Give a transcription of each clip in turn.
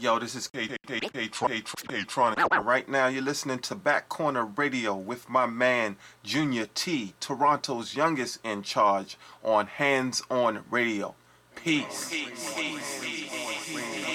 Yo, this is K-Tronic. Right now, you're listening to Back Corner Radio with my man, Junior T, Toronto's youngest in charge on Hands On Radio. Peace. Peace. Peace.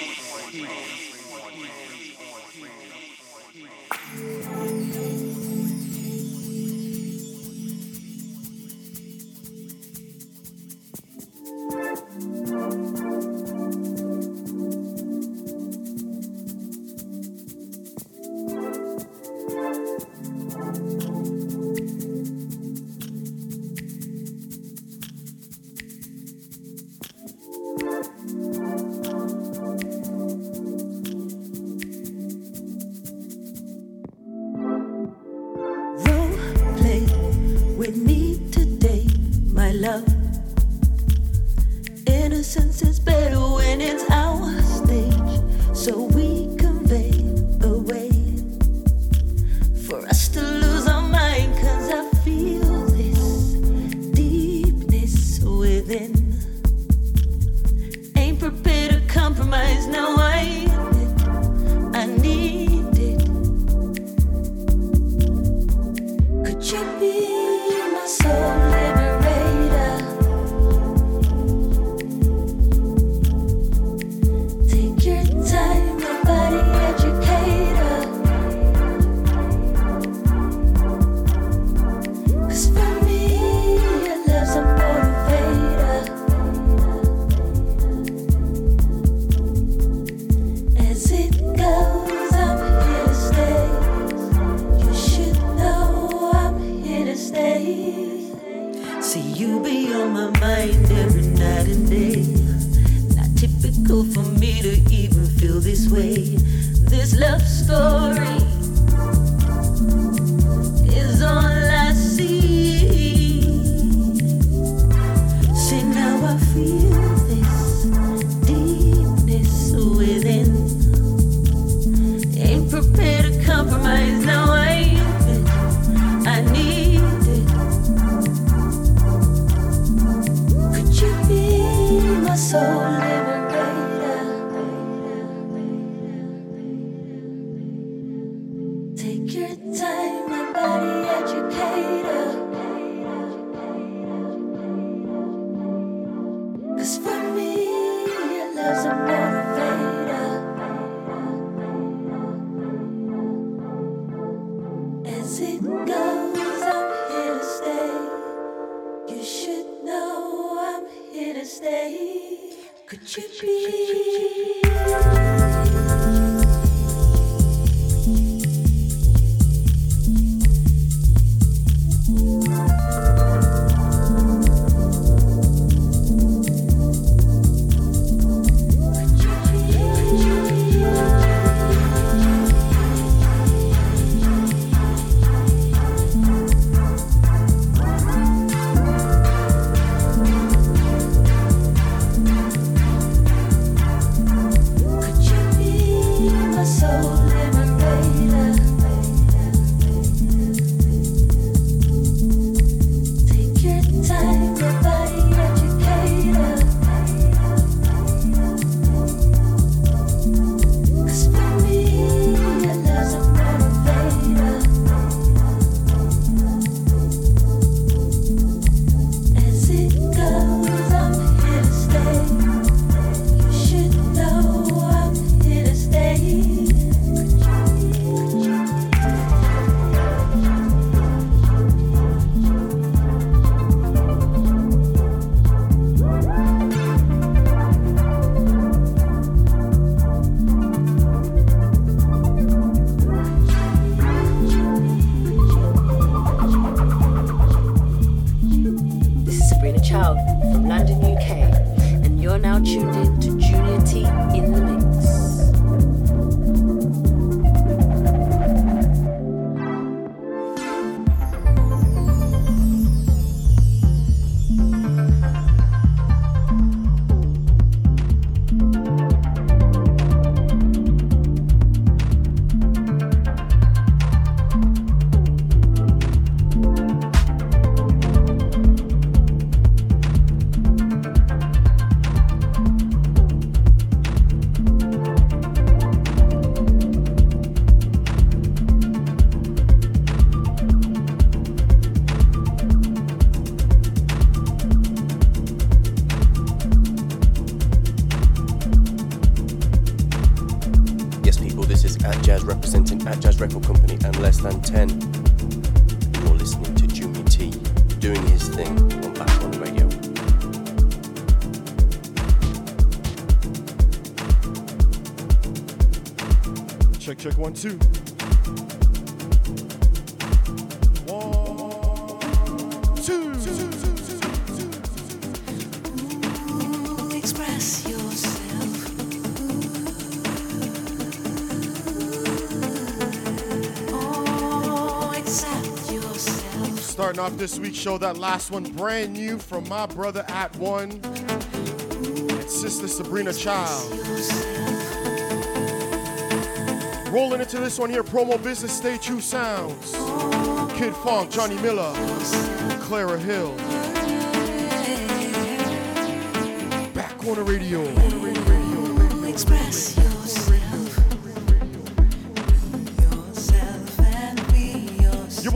This week's show. That last one, brand new from my brother At One and sister Sabrina Chyld. Rolling into this one here, promo business, stay true sounds. Kid Fonque, Jonny Miller, Clara Hill. Back on radio.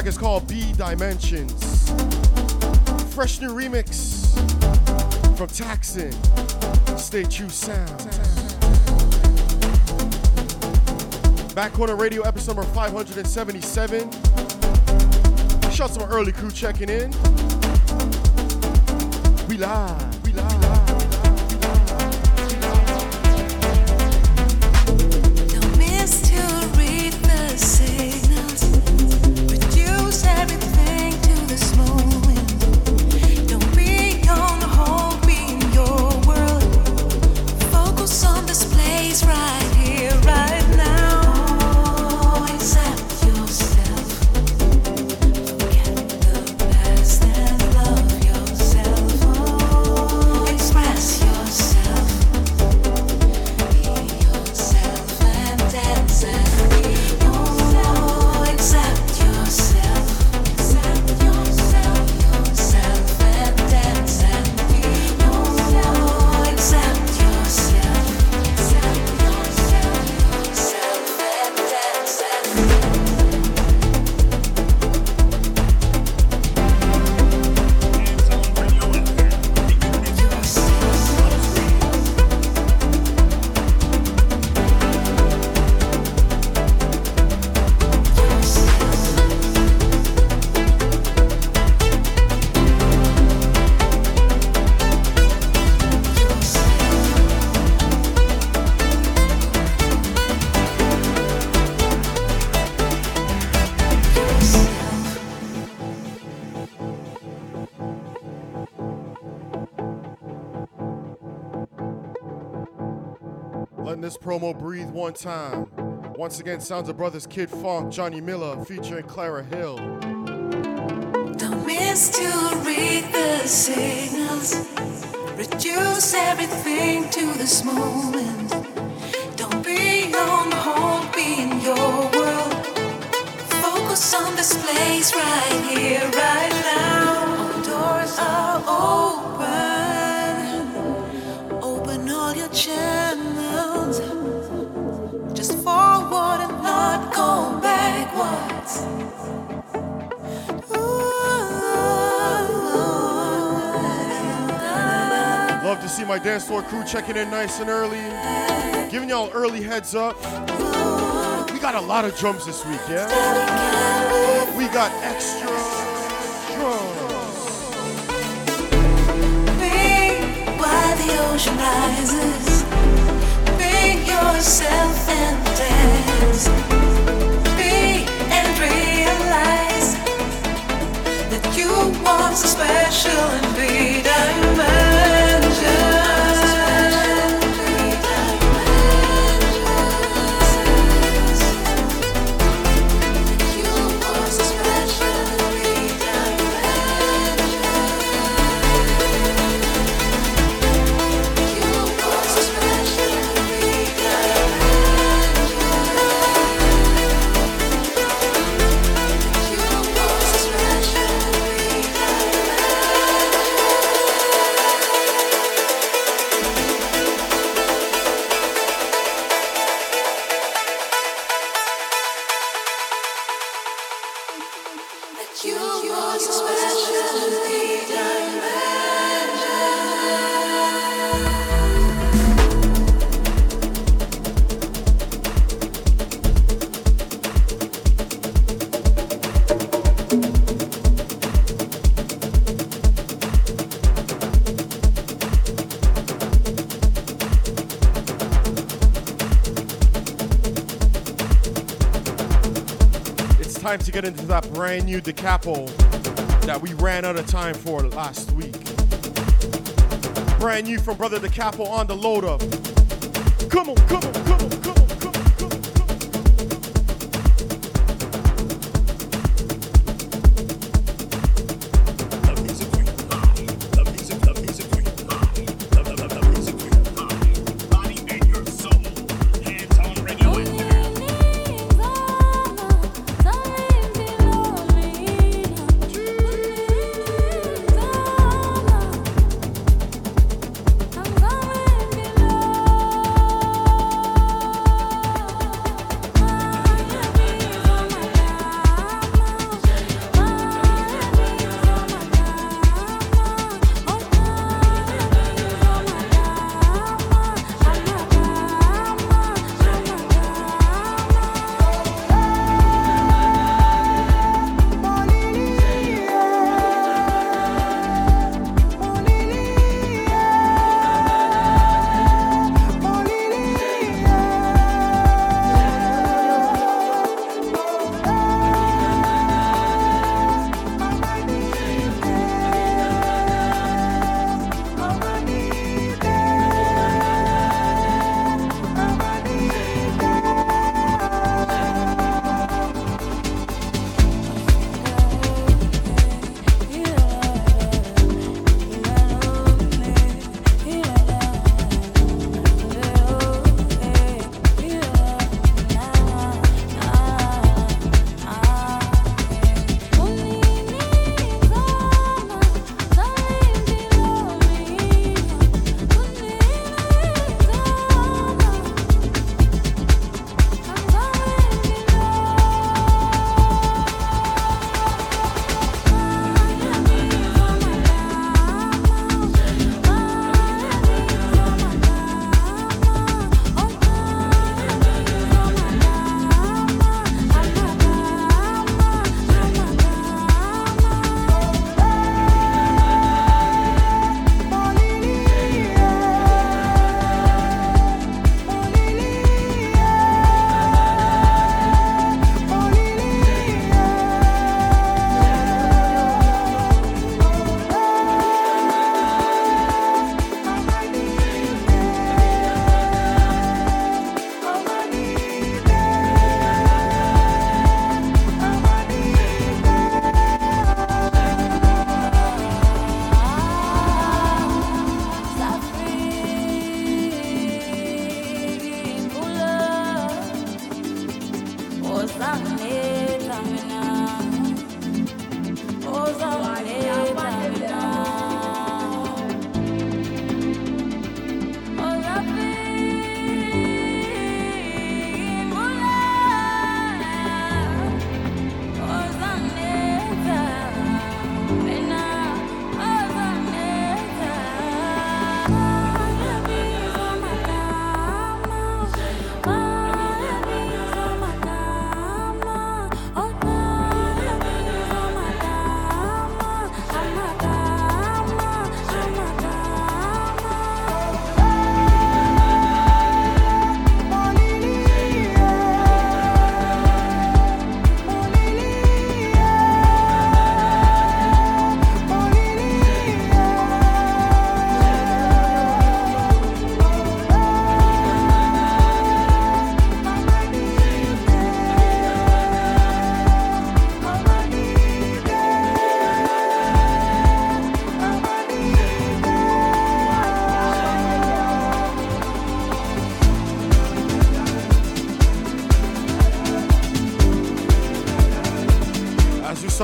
Track is called Be Dimensions. Fresh new remix from Thakzin. Stay true sound. Back Corner Radio episode number 577. Shout to my early crew checking in. We live. One time. Once again, sounds of brothers Kid Fonque, Jonny Miller, featuring Clara Hill. Don't miss to read the signals. Reduce everything to this moment. See my dance floor crew checking in nice and early. Giving y'all early heads up. We got a lot of drums this week, yeah? We got extra get into that brand new Da Capo that we ran out of time for last week. Brand new from Brother Da Capo on the load up. Come on, come on, come on,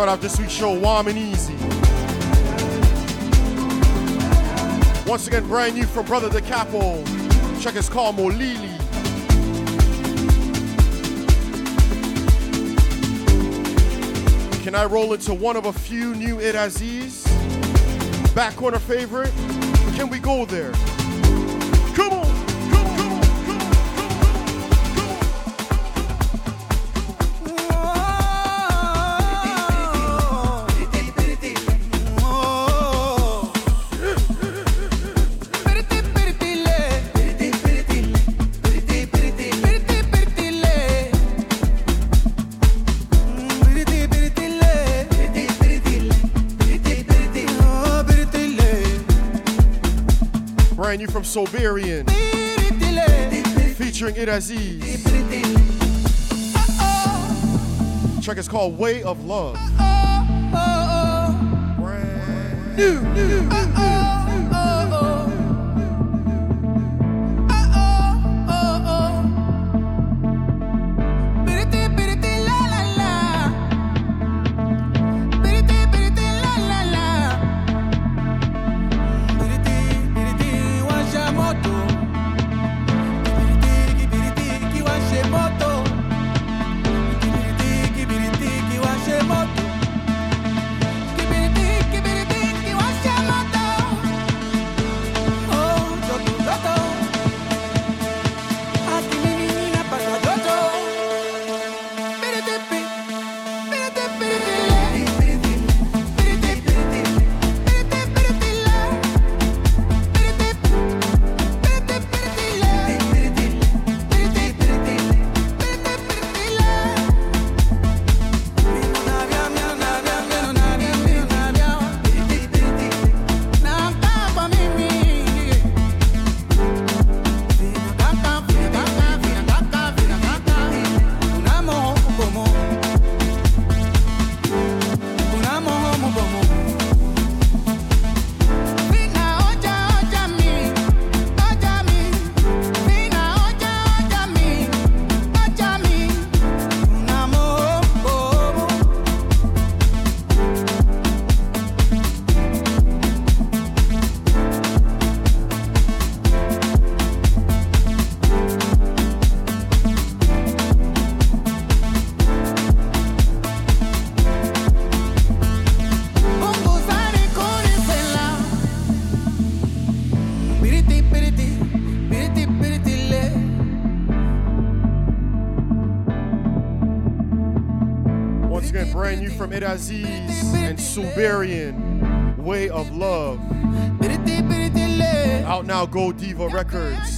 start off this week's show warm and easy. Once again, brand new from Brother Da Capo. Check his call Molili. Can I roll into one of a few new Irazis? Back corner favorite? Can we go there? Soubeiran. Featuring Idd Aziz. Track is called Way of Love. Brand new. Diva Records.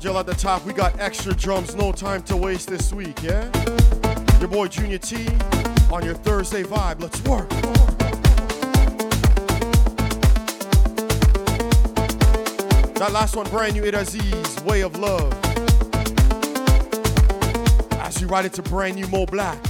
told y'all at the top, we got extra drums, no time to waste this week, yeah? Your boy Junior T on your Thursday vibe. Let's work. That last one, brand new, Idd Aziz, Way of Love. As you ride it to brand new Mo Black.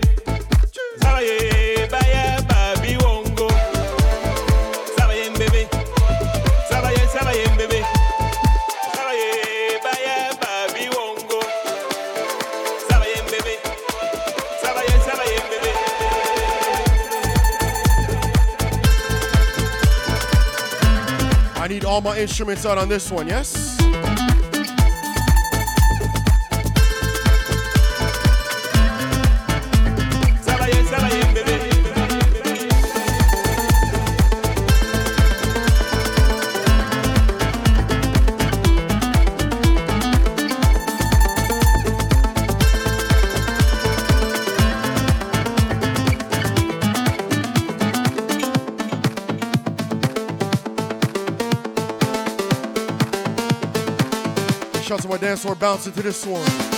all my instruments out on this one, yes? dance or bounce into this one.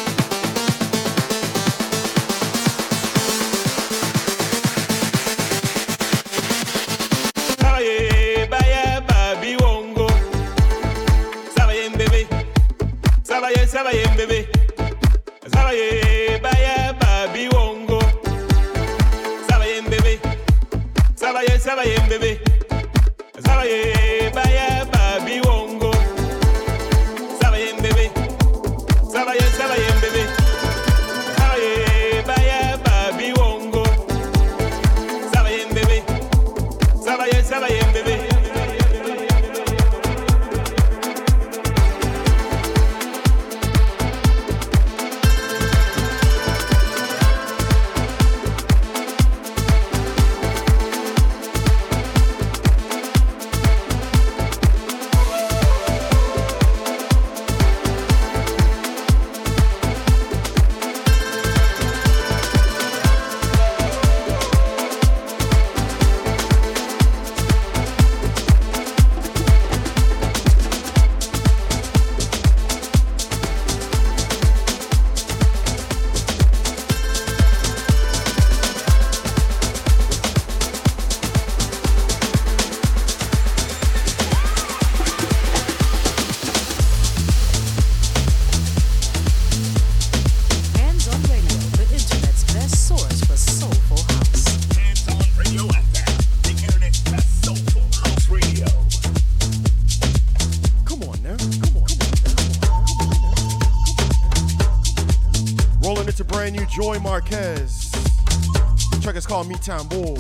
Marquez. The track is called Mi Tambor.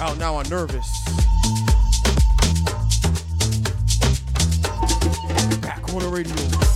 Out now on Nervous. Back on the radio.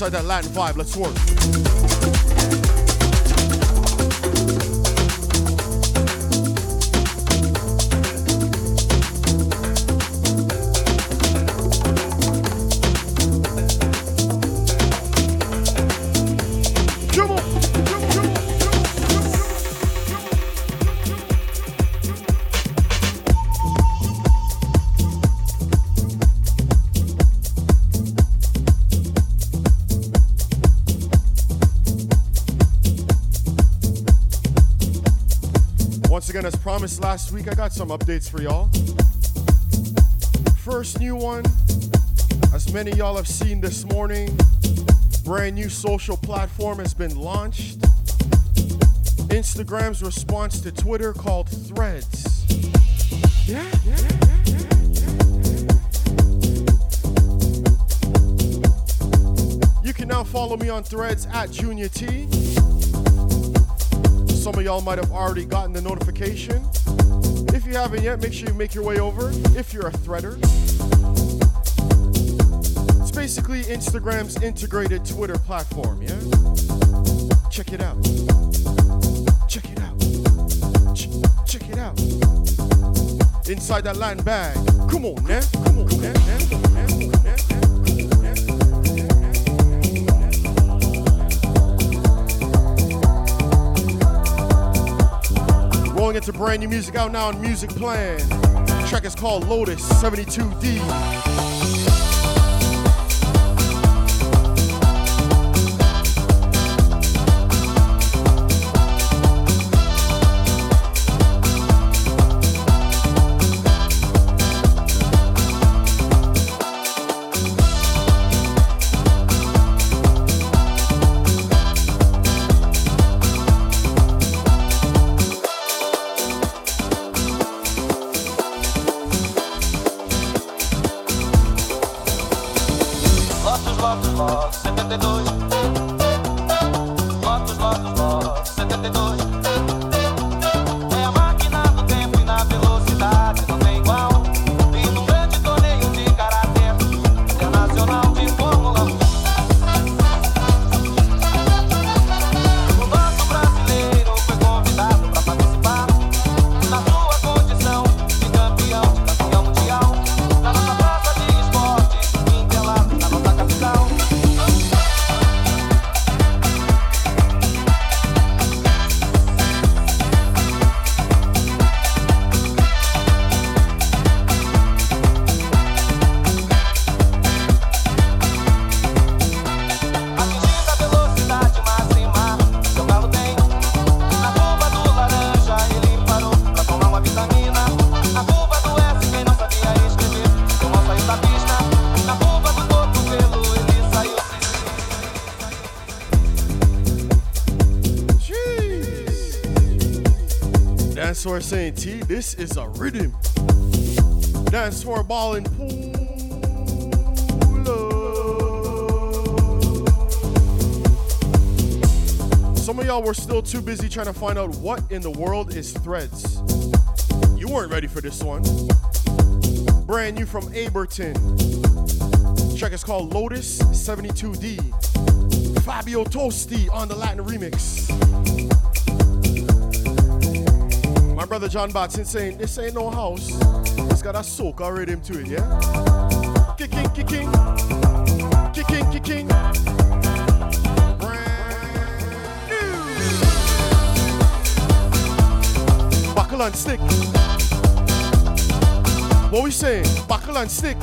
Inside that Latin vibe. Let's work. Promised last week, I got some updates for y'all. First new one, as many y'all have seen this morning, brand new social platform has been launched. Instagram's response to Twitter called Threads. Yeah, yeah, yeah. You can now follow me on Threads at Junior T. Some of y'all might have already gotten the notification. If you haven't yet, make sure you make your way over if you're a threader. It's basically Instagram's integrated Twitter platform, yeah? Check it out. Check it out. Ch- check it out. Inside that Latin bag. Come on, man. Come on, man, man, Rolling into brand new music out now on Music Plan. The track is called Lotus 72D. Dance saying T, this is a rhythm. Dance for ball and pool. Some of y'all were still too busy trying to find out what in the world is threads. You weren't ready for this one. Brand new from Aberton. Track is called Lotus 72D. Fabio Tosti on the Latin remix. Brother John Batson saying this ain't no house. It's got a soca rhythm to it, yeah? Kicking, kicking. Kicking, kicking. Brand new. Buckle and stick. What we saying? Buckle and stick.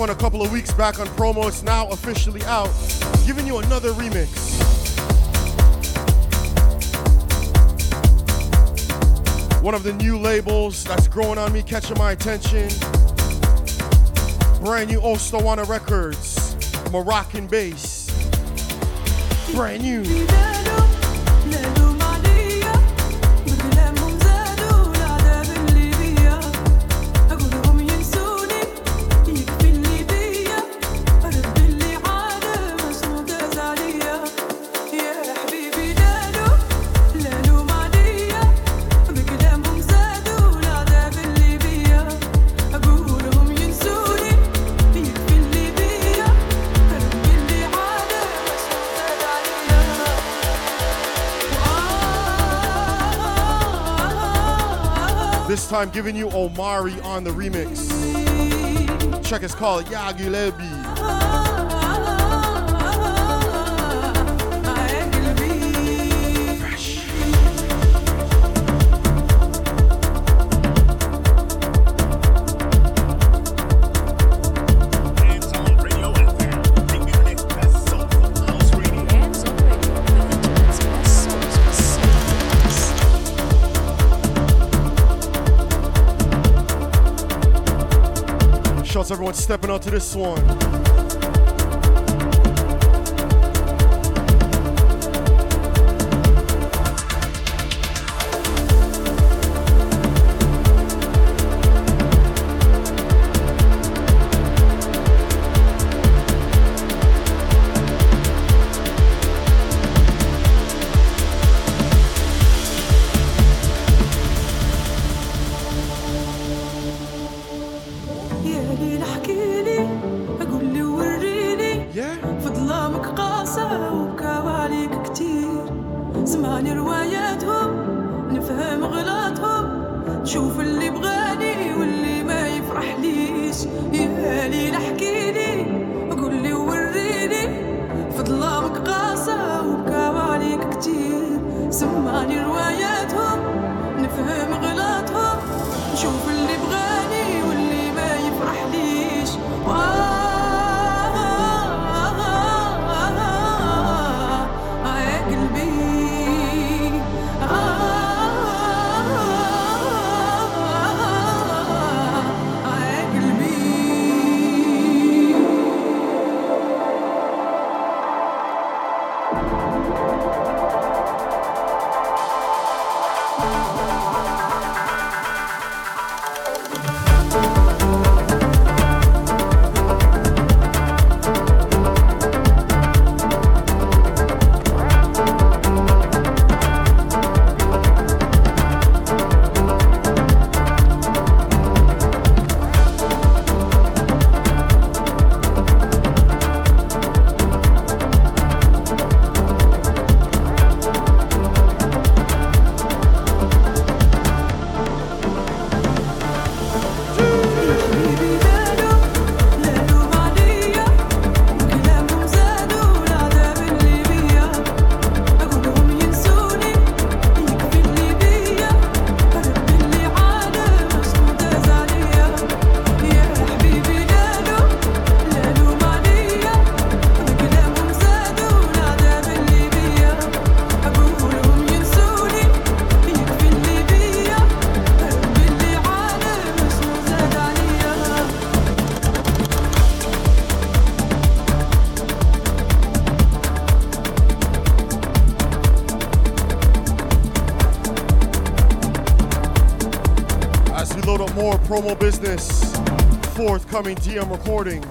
one a couple of weeks back on promo. It's now officially out, giving you another remix. One of the new labels that's growing on me, catching my attention. Brand new Ostawana Records, Moroccan bass. Brand new. time giving you Omary on the remix. Check his call it Ya Guelbi. everyone stepping onto this one. Promo business. Forthcoming DM recordings.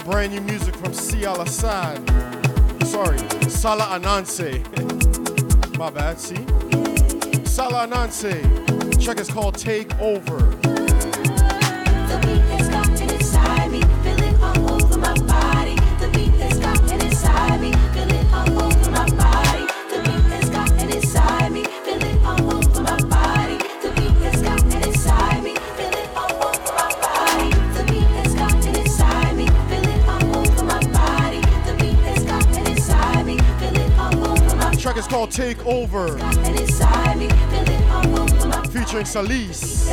to brand new music from C. Al Assad. Sorry, Salah Ananse. My bad, see? Salah Ananse. Check track is called Take Over. Take Over. Featuring Salyse.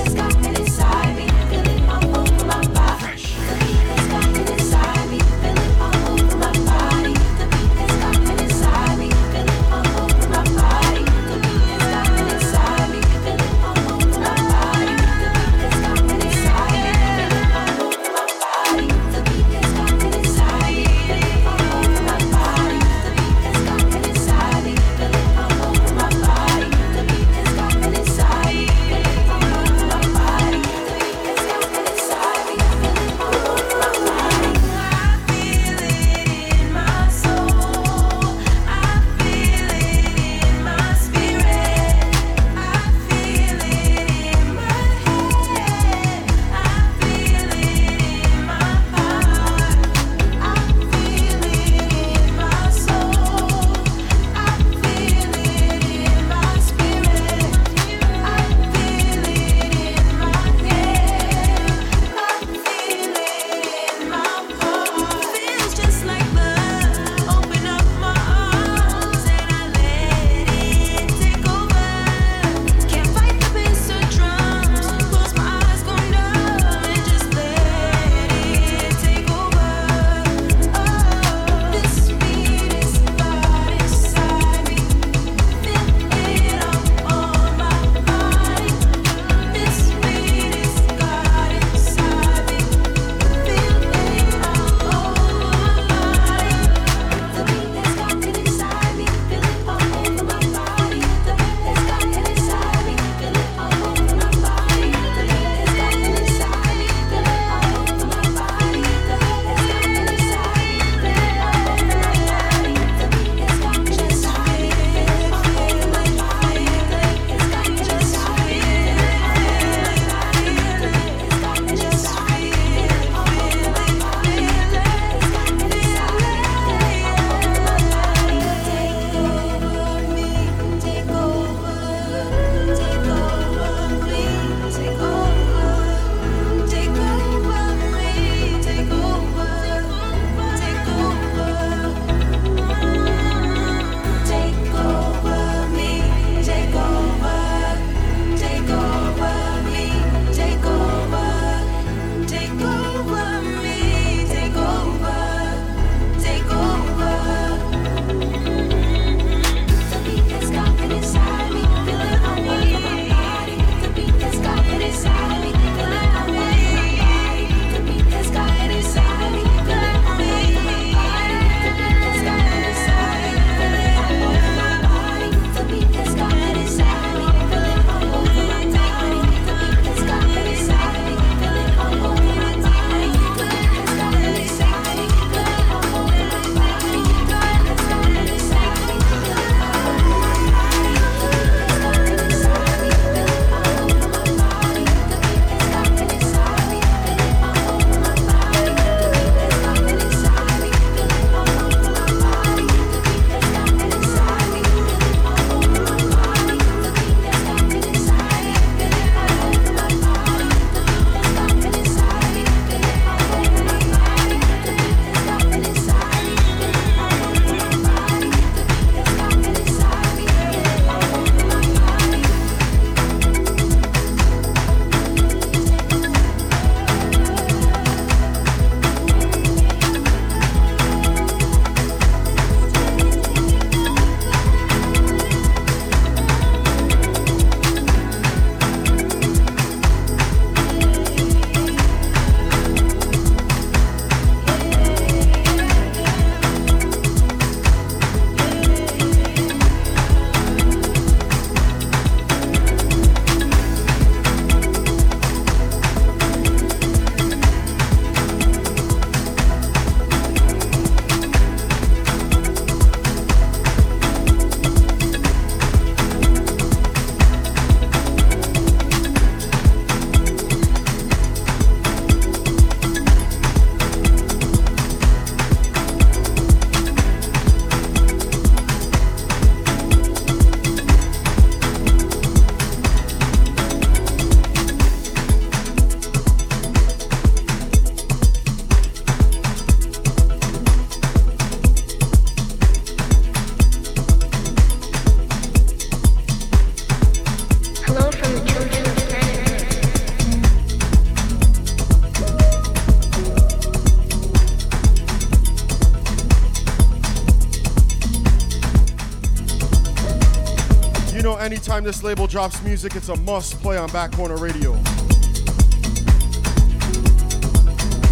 Anytime this label drops music, it's a must play on Back Corner Radio.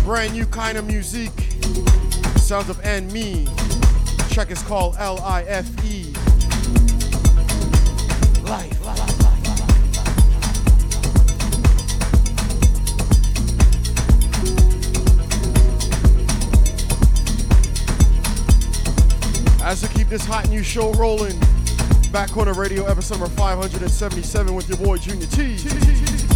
Brand new Keinemusik. Sounds of &ME. Track is called L I F E. Life. As we keep this hot new show rolling, Back Corner Radio episode number 577 with your boy Junior T. Hello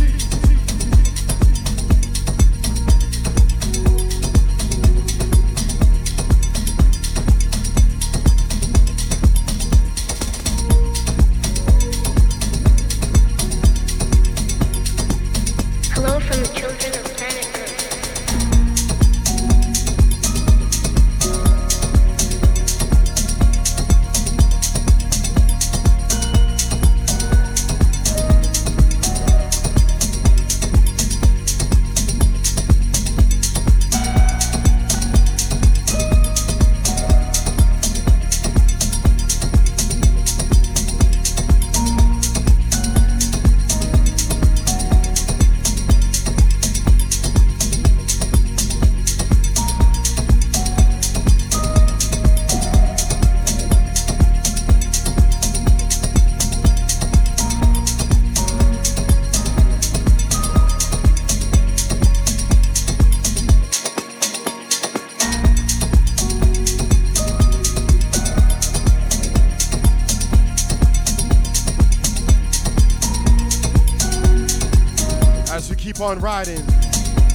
riding,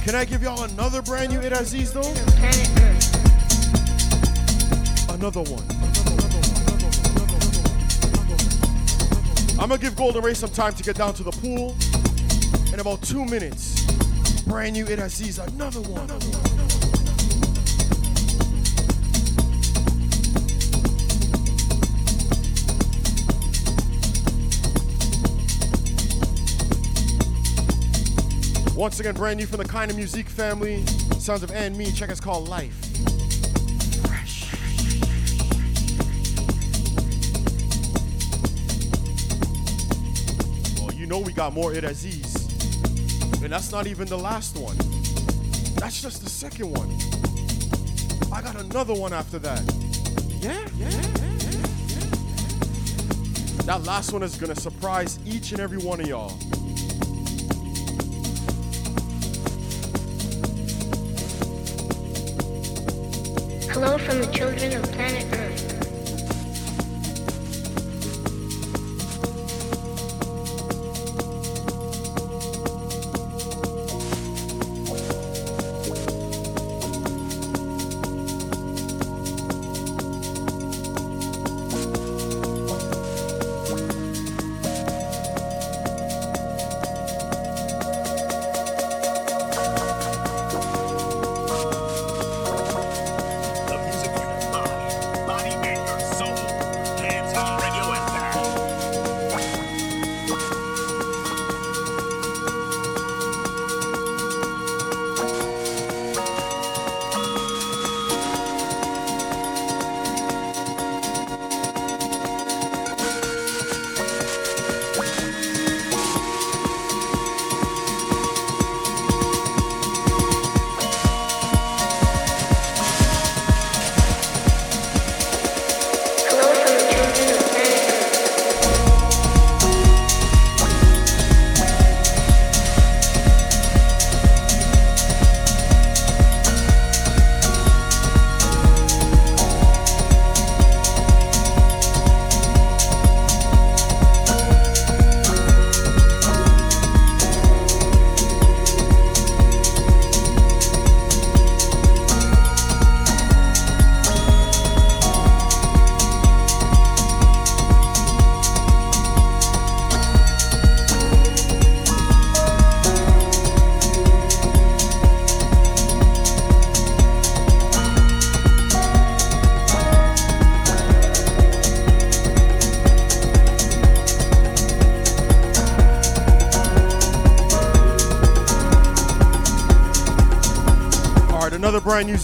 can I give y'all another brand new Idd Aziz though? Another one. I'm gonna give Golden Ray some time to get down to the pool. In about two minutes, brand new Idd Aziz, another one. Once again, brand new from the Keinemusik family. Sounds of &ME. Check us called Life. Well, you know we got more Idd Aziz. And that's not even the last one. That's just the second one. I got another one after that. Yeah, yeah, yeah, yeah. That last one is gonna surprise each and every one of y'all.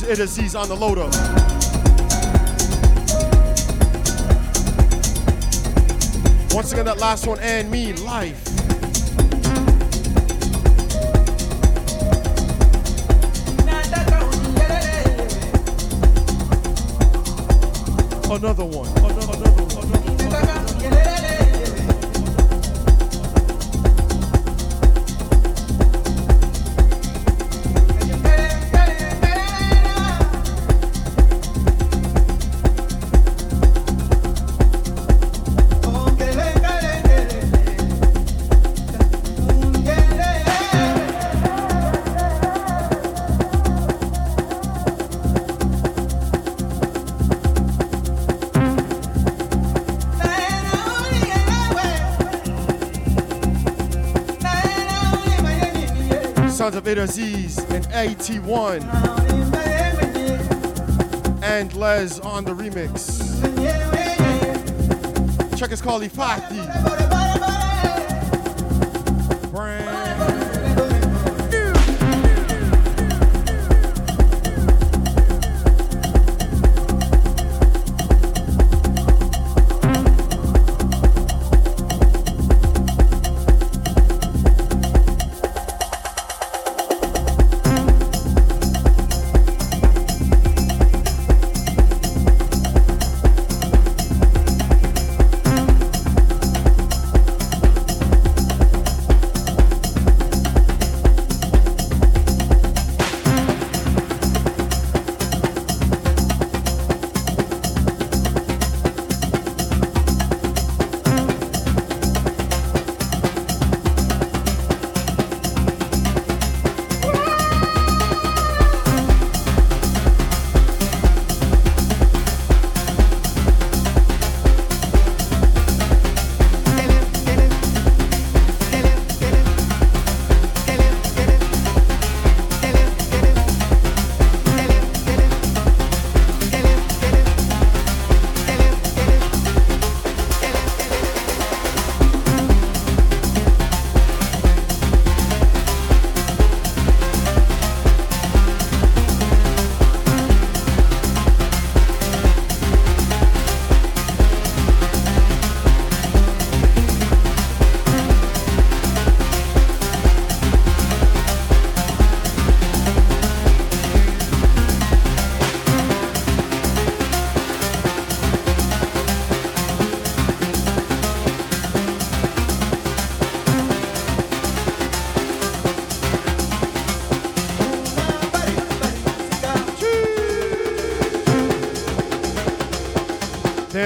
Another brand new on the load up. Once again, that last one &ME, life. Another one. Aziz and Aytiwan and &lez on the remix. Check us called Iphathi.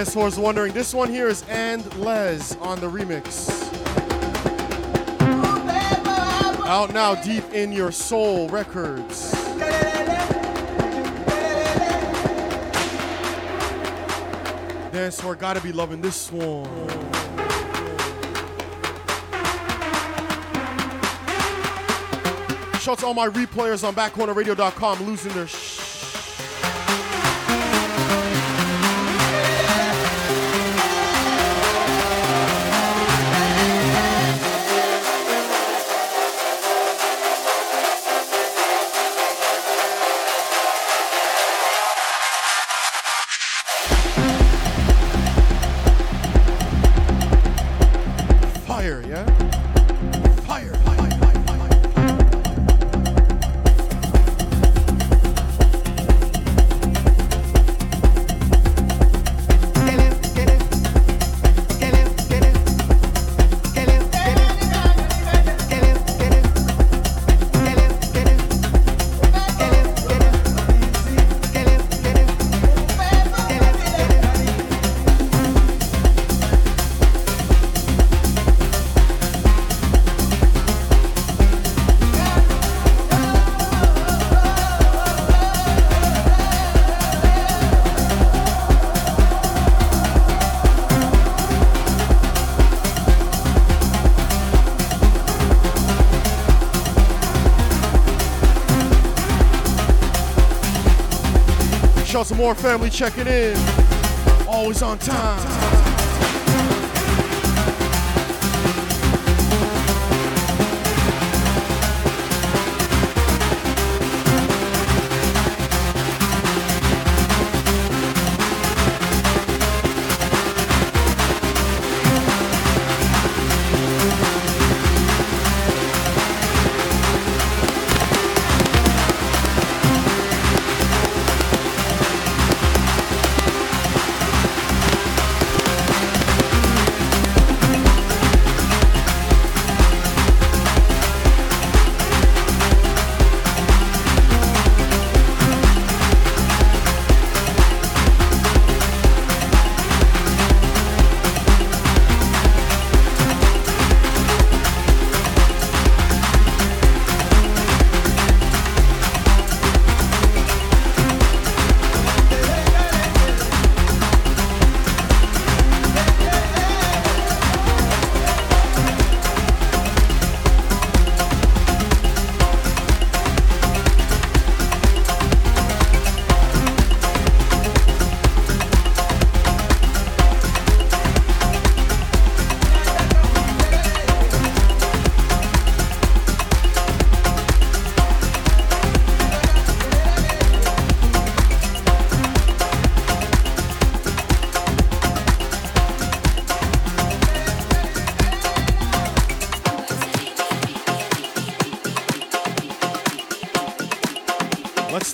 Dance floor's wondering, this one here is And Les on the remix. Out now, deep in your soul records. Dance floor gotta be loving this one. Shout out to all my replayers on backcornerradio.com losing their sh- Shout out to more family checking in. Always on time.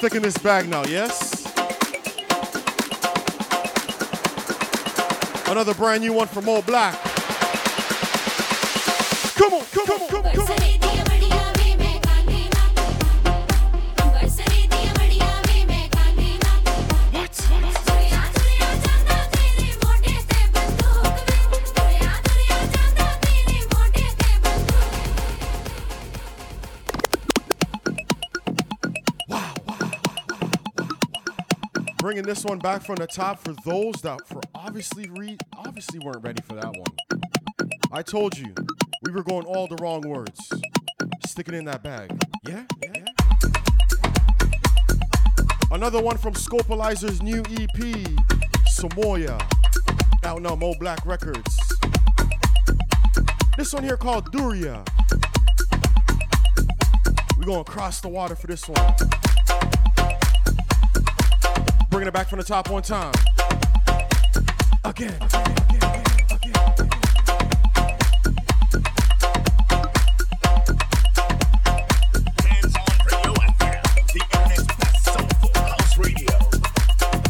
Stick in this bag now, yes? Another brand new one from Old Black. Come on, come on, come on, come on. Bringing this one back from the top for those that for obviously re- obviously weren't ready for that one. I told you we were going all the wrong words. Stick it in that bag. Yeah? Yeah? Another one from Scopelyser's new EP, Zamaye, out now Mo Black Records. This one here called Durya. We're going across the water for this one. Bringing it back from the top one time. Again.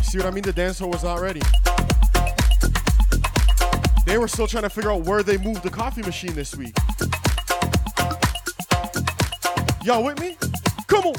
See what I mean? The dancer was not ready. They were still trying to figure out where they moved the coffee machine this week. Y'all with me? Come on,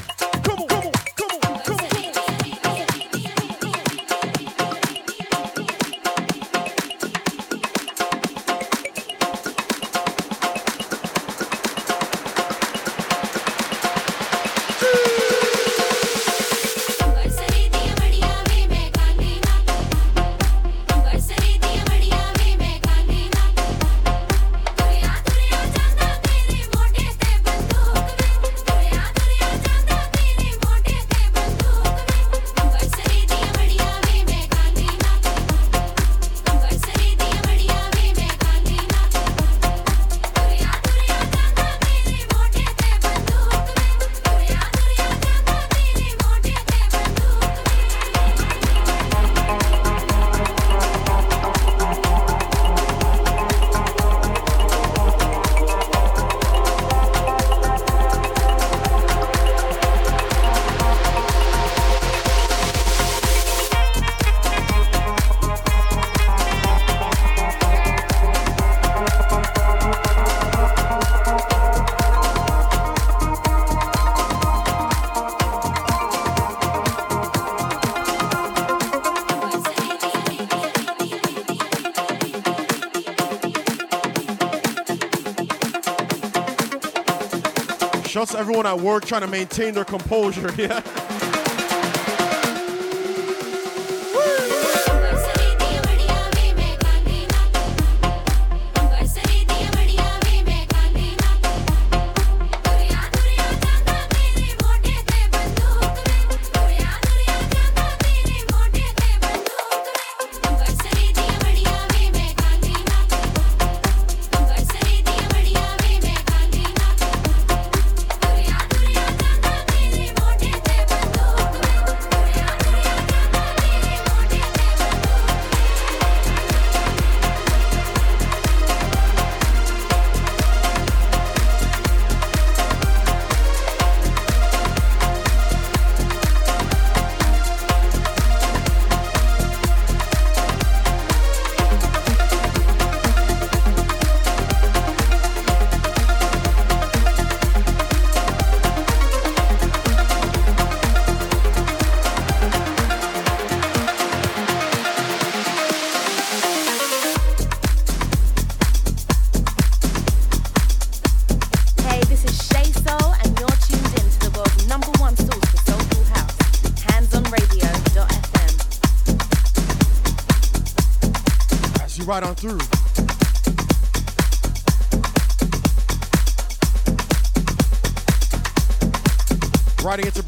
at work trying to maintain their composure. Yeah.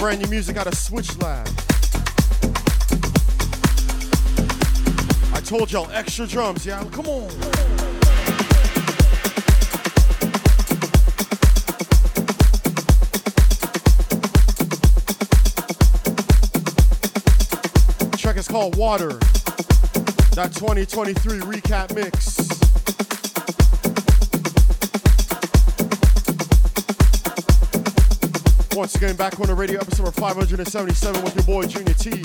Brand new music out of Switch Lab. I told y'all extra drums, yeah? Come on. Track is called Water. That 2023 recap mix. Once again, back on the radio, episode number 577 with your boy Junior T.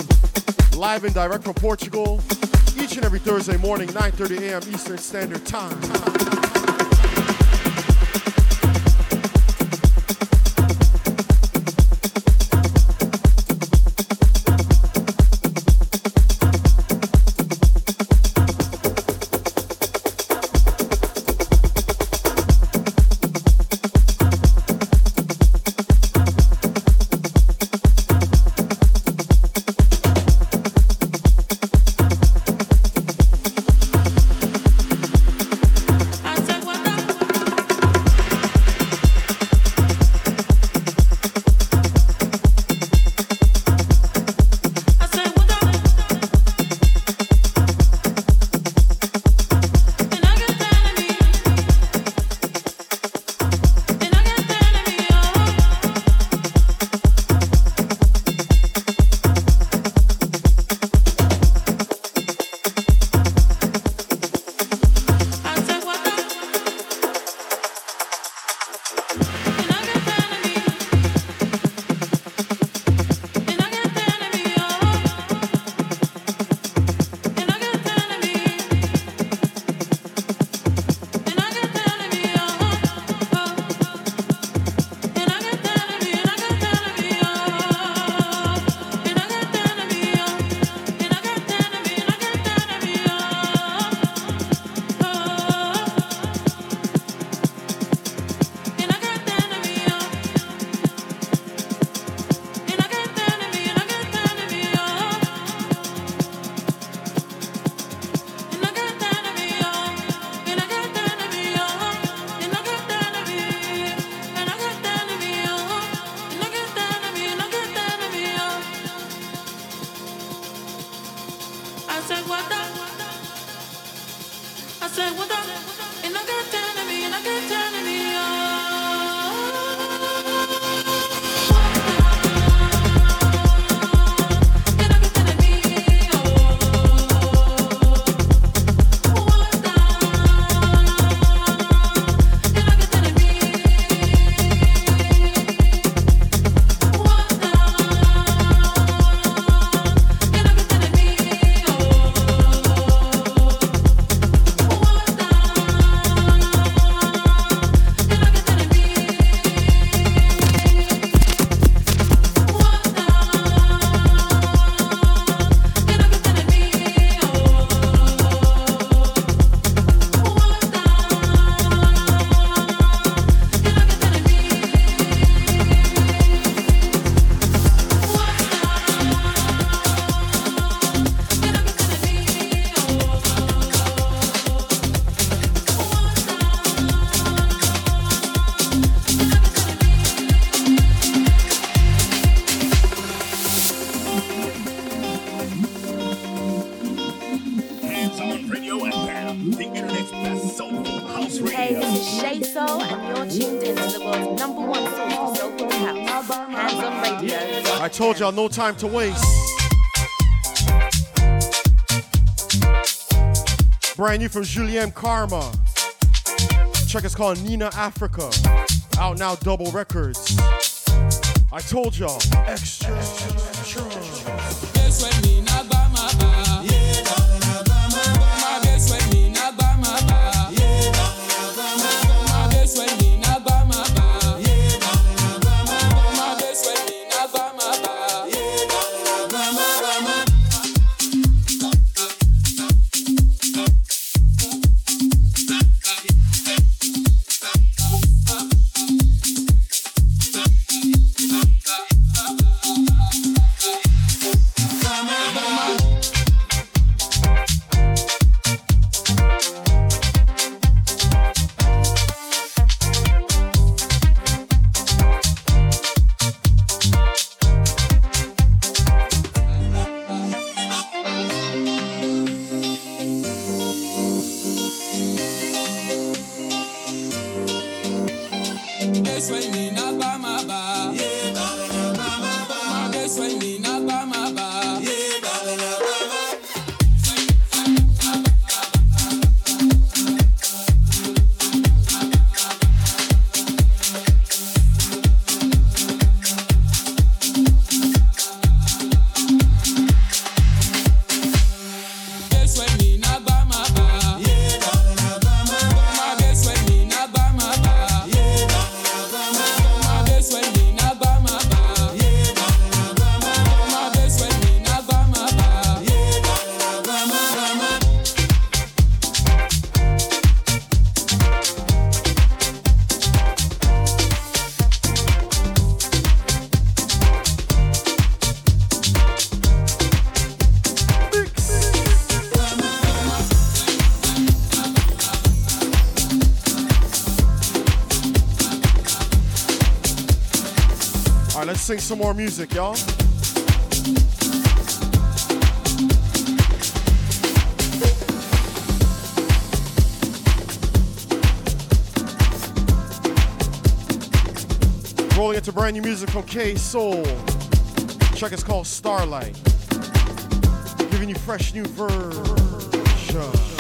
Live and direct from Portugal. Each and every Thursday morning, 9.30 a.m. Eastern Standard Time. No time to waste. Brand new from Julien Karma. Check is called Nina Afrika. Out now, double records. I told y'all, extra. sing some more music, y'all. Rolling into brand new music from KqueSol. Check, it's called Starlight. Giving you fresh new version.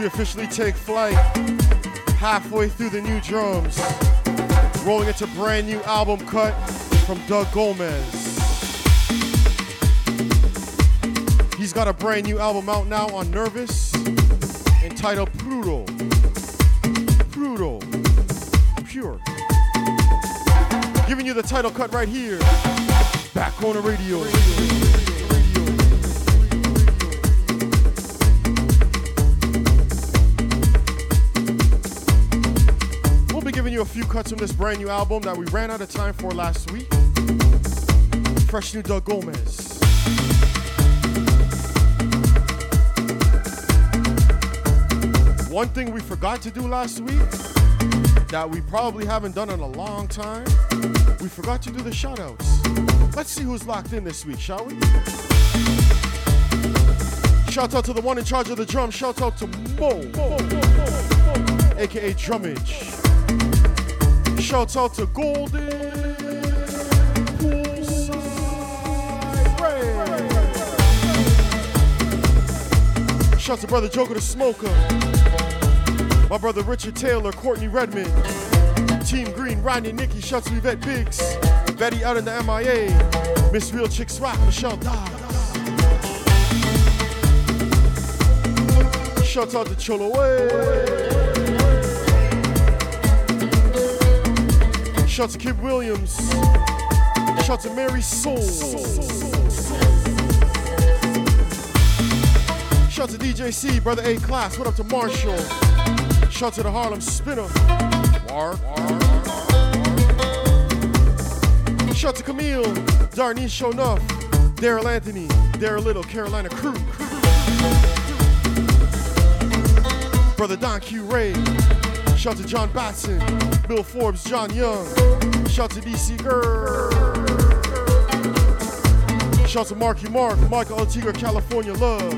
we officially take flight halfway through the new drums, rolling into brand new album cut from Doug Gomez. He's got a brand new album out now on Nervous entitled Puro. Puro. Pure. Giving you the title cut right here. Back on the radio. radio. Cuts from this brand new album that we ran out of time for last week. Fresh new Doug Gomez. One thing we forgot to do last week that we probably haven't done in a long time, we forgot to do the shoutouts. Let's see who's locked in this week, shall we? Shout out to the one in charge of the drum. Shout out to Mo, aka Drummage. Shout out to Golden. Poolside Ray. Out to brother Joker the Smoker. My brother Richard Taylor, Courtney Redmond, Team Green, Rodney, Nikki, shouts to Yvette Biggs, Betty out in the MIA, Miss Real Chicks Rock, Michelle Dodds. Shout out to Cholo Shout to Kid Williams. Shout to Mary Soul. Shout to DJ C, Brother A Class. What up to Marshall? Shout to the Harlem Spinner. Mark. Shout to Camille, Darnese Show Enough, Daryl Anthony, Daryl Little, Carolina Crew. Brother Don Q Ray. Shout to John Batson, Bill Forbes, John Young. Shout to DC Girl. Shout to Marky Mark, Michael Altiga, California Love.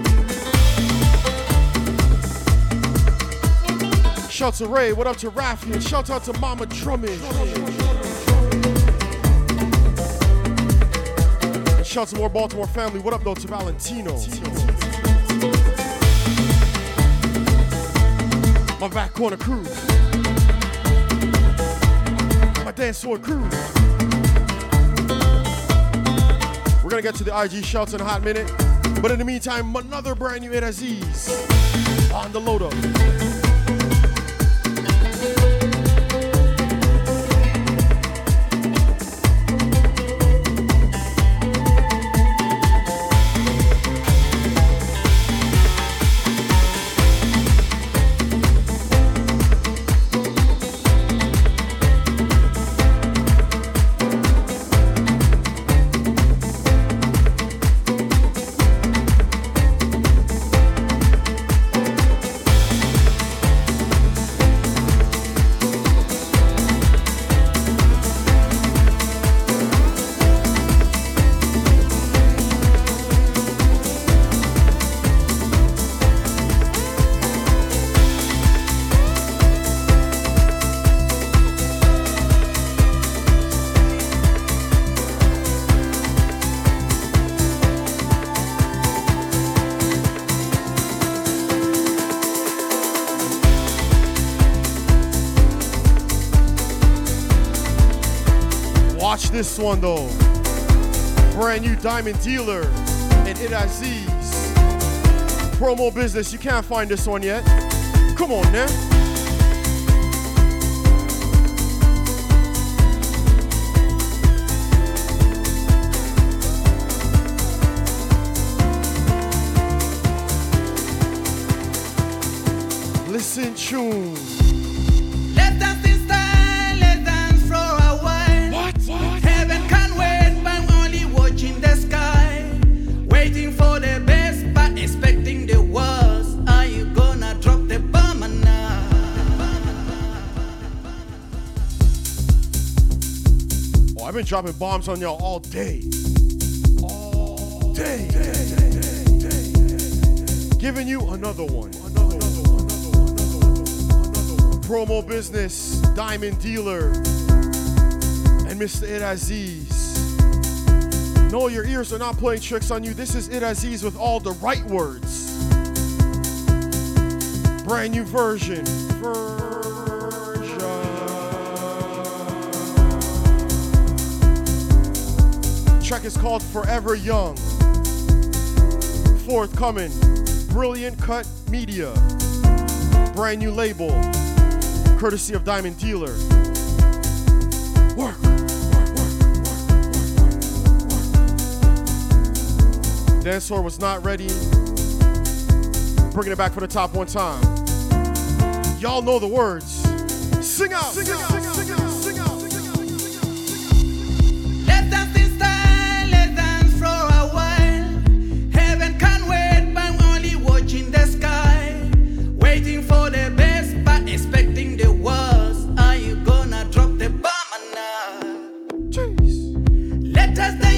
Shout to Ray, what up to Rafi, and shout out to Mama Drummond. Shout to more Baltimore family, what up though to Valentino. My back corner crew. Dance floor crew. We're gonna get to the IG shouts in a hot minute. But in the meantime, another brand new Aziz on the load up. This one though. Brand new diamond dealer and Aziz. Promo business, you can't find this one yet. Come on now. Listen tune. Dropping bombs on y'all all day. All day. Giving you another one. Promo business, diamond dealer, and Mr. Idd Aziz. No, your ears are not playing tricks on you. This is Idd Aziz with all the right words. Brand new version. Version. track is called Forever Young. Forthcoming, Brilliant Cut Media. Brand new label, courtesy of Diamond Dealer. Work. Dancehall was not ready. Bringing it back for the top one time. Y'all know the words. Sing out! Sing out! Sing out. does that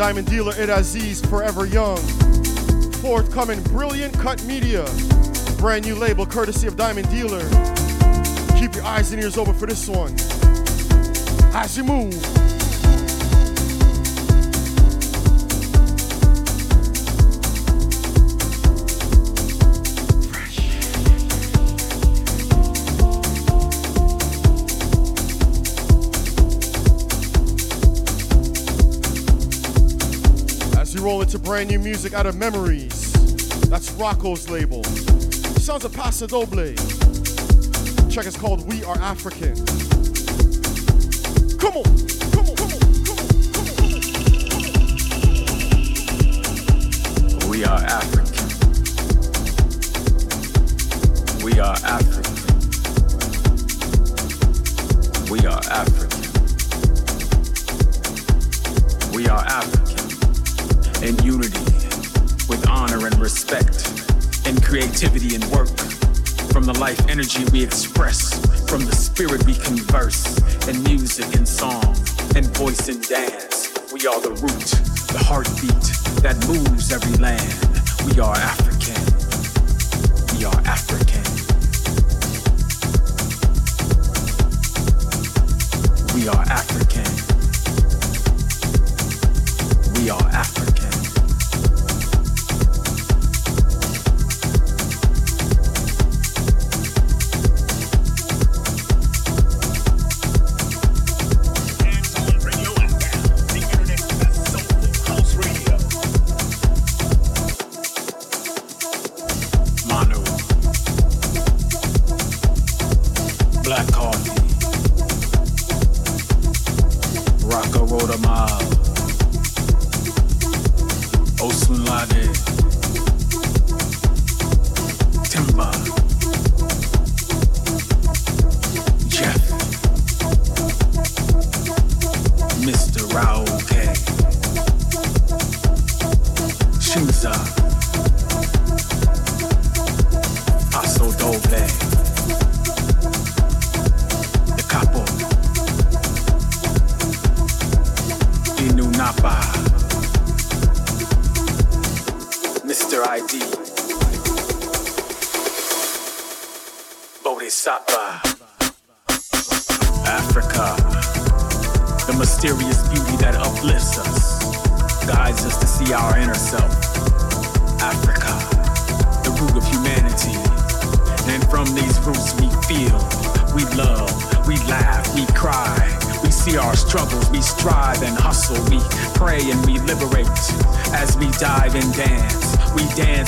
Diamond dealer Idd Aziz, Forever Young. Forthcoming Brilliant Cut Media, brand new label courtesy of Diamond Dealer. Keep your eyes and ears open for this one. As you move. to brand new music out of Memories. That's Rocco's label. Sounds a Paso Doble. It's called We Are African. Come on! energy we express, from the spirit we converse, and music and song, and voice and dance. We are the root, the heartbeat K, Shuza,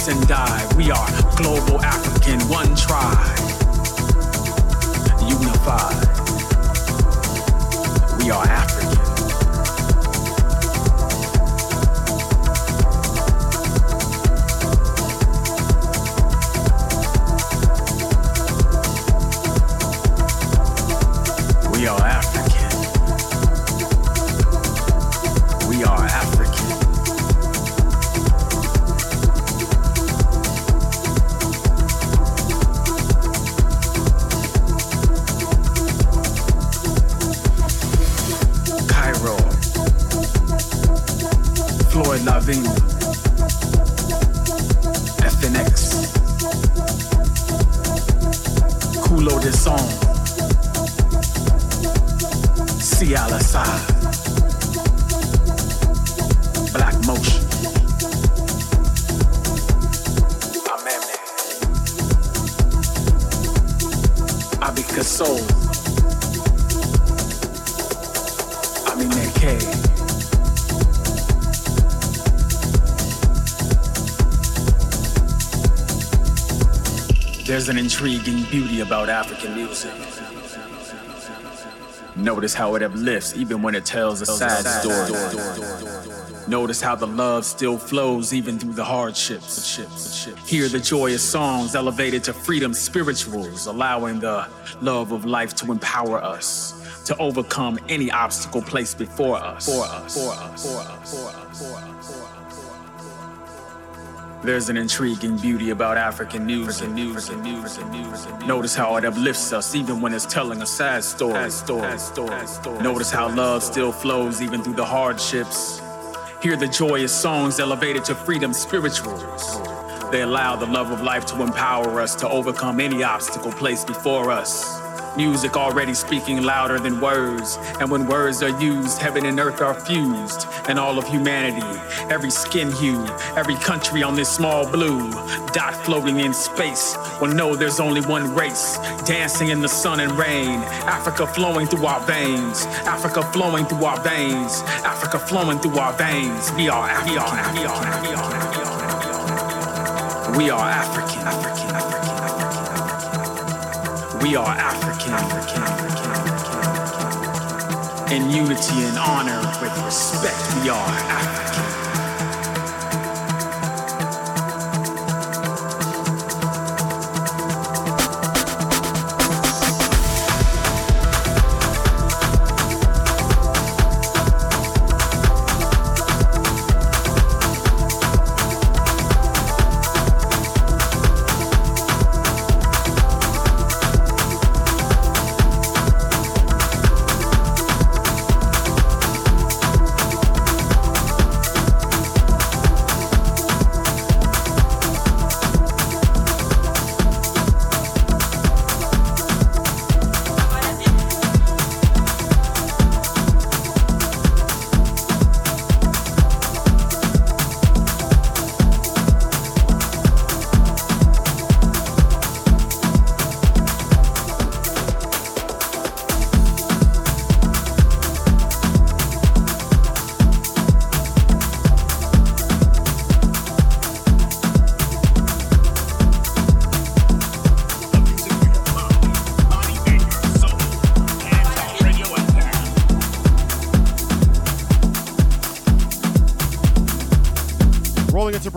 and dive. We are intriguing beauty about African music. Notice how it uplifts even when it tells a sad story. Notice how the love still flows even through the hardships. Hear the joyous songs elevated to freedom spirituals, allowing the love of life to empower us to overcome any obstacle placed before us. For us. For us. For us. There's an intriguing beauty about African music. music, music. Notice how it uplifts us even when it's telling a sad story. Notice how love still flows even through the hardships. Hear the joyous songs elevated to freedom spirituals. They allow the love of life to empower us to overcome any obstacle placed before us. Music already speaking louder than words, and when words are used, heaven and earth are fused, and all of humanity, every skin hue, every country on this small blue dot floating in space will know there's only one race, dancing in the sun and rain. Africa flowing through our veins, Africa flowing through our veins, Africa flowing through our veins. We are African. We are African. We are African. We are African. African. In unity and honor, with respect, we are African.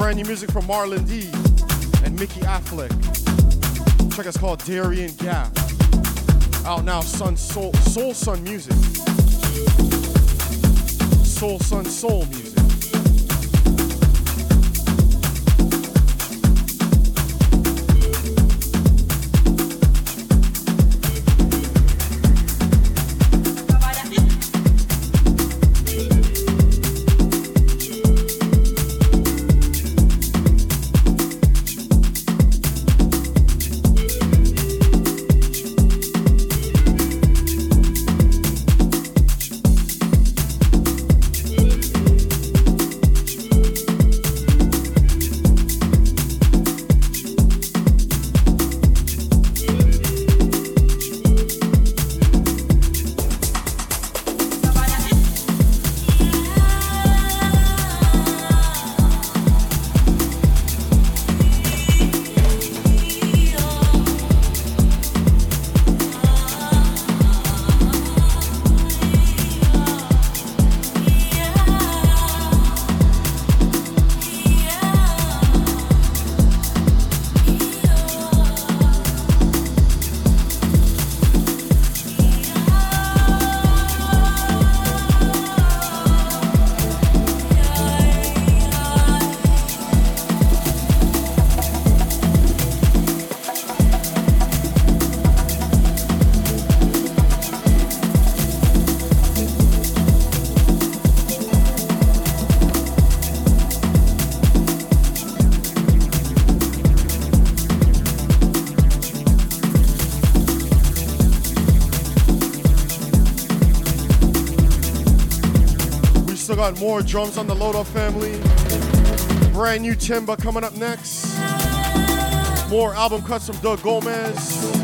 Brand new music from Marlon D and Mikki Afflick. Track is called Darien Gap. Out now, Sun Soul Soul Sun Music. Soul Sun Soul Music. More drums on the Load Up family. Brand new timber coming up next. More album cuts from Doug Gomez.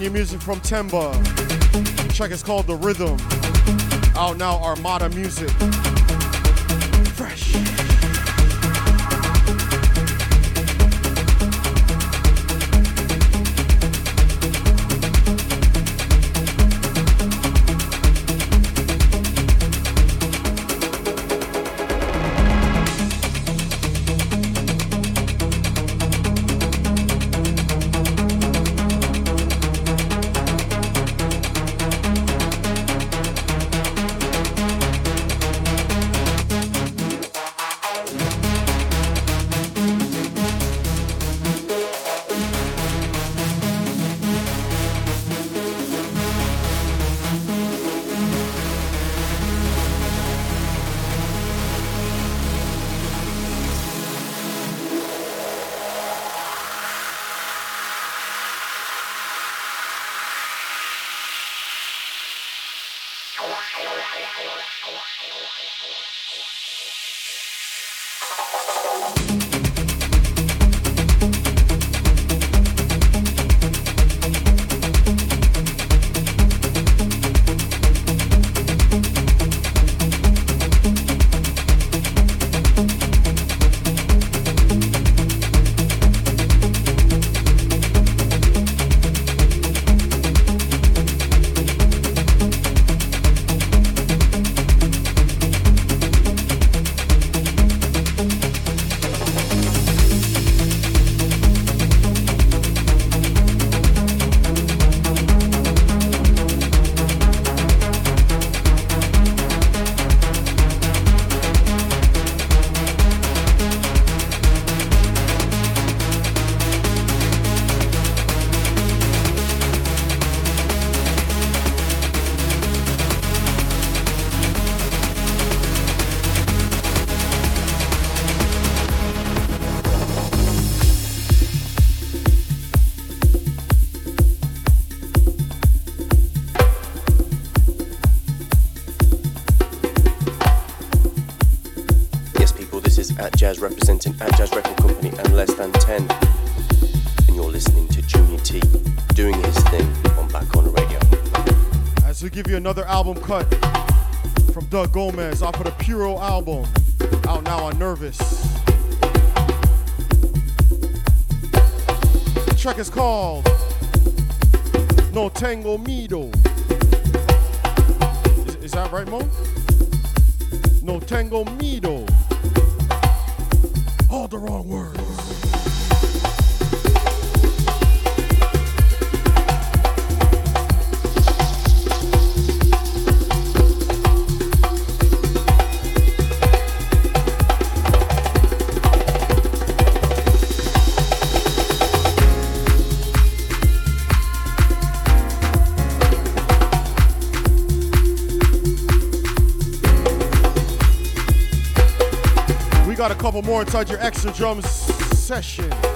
Brand new music from Themba. Track is called The Rhythm. Out now, Armada Music. Cut from Doug Gomez off of the Puro album, out now on Nervous. The track is called No Tengo Miedo. Is, is that right, Mo? No Tengo Miedo. All the wrong words. More inside your extra drums session.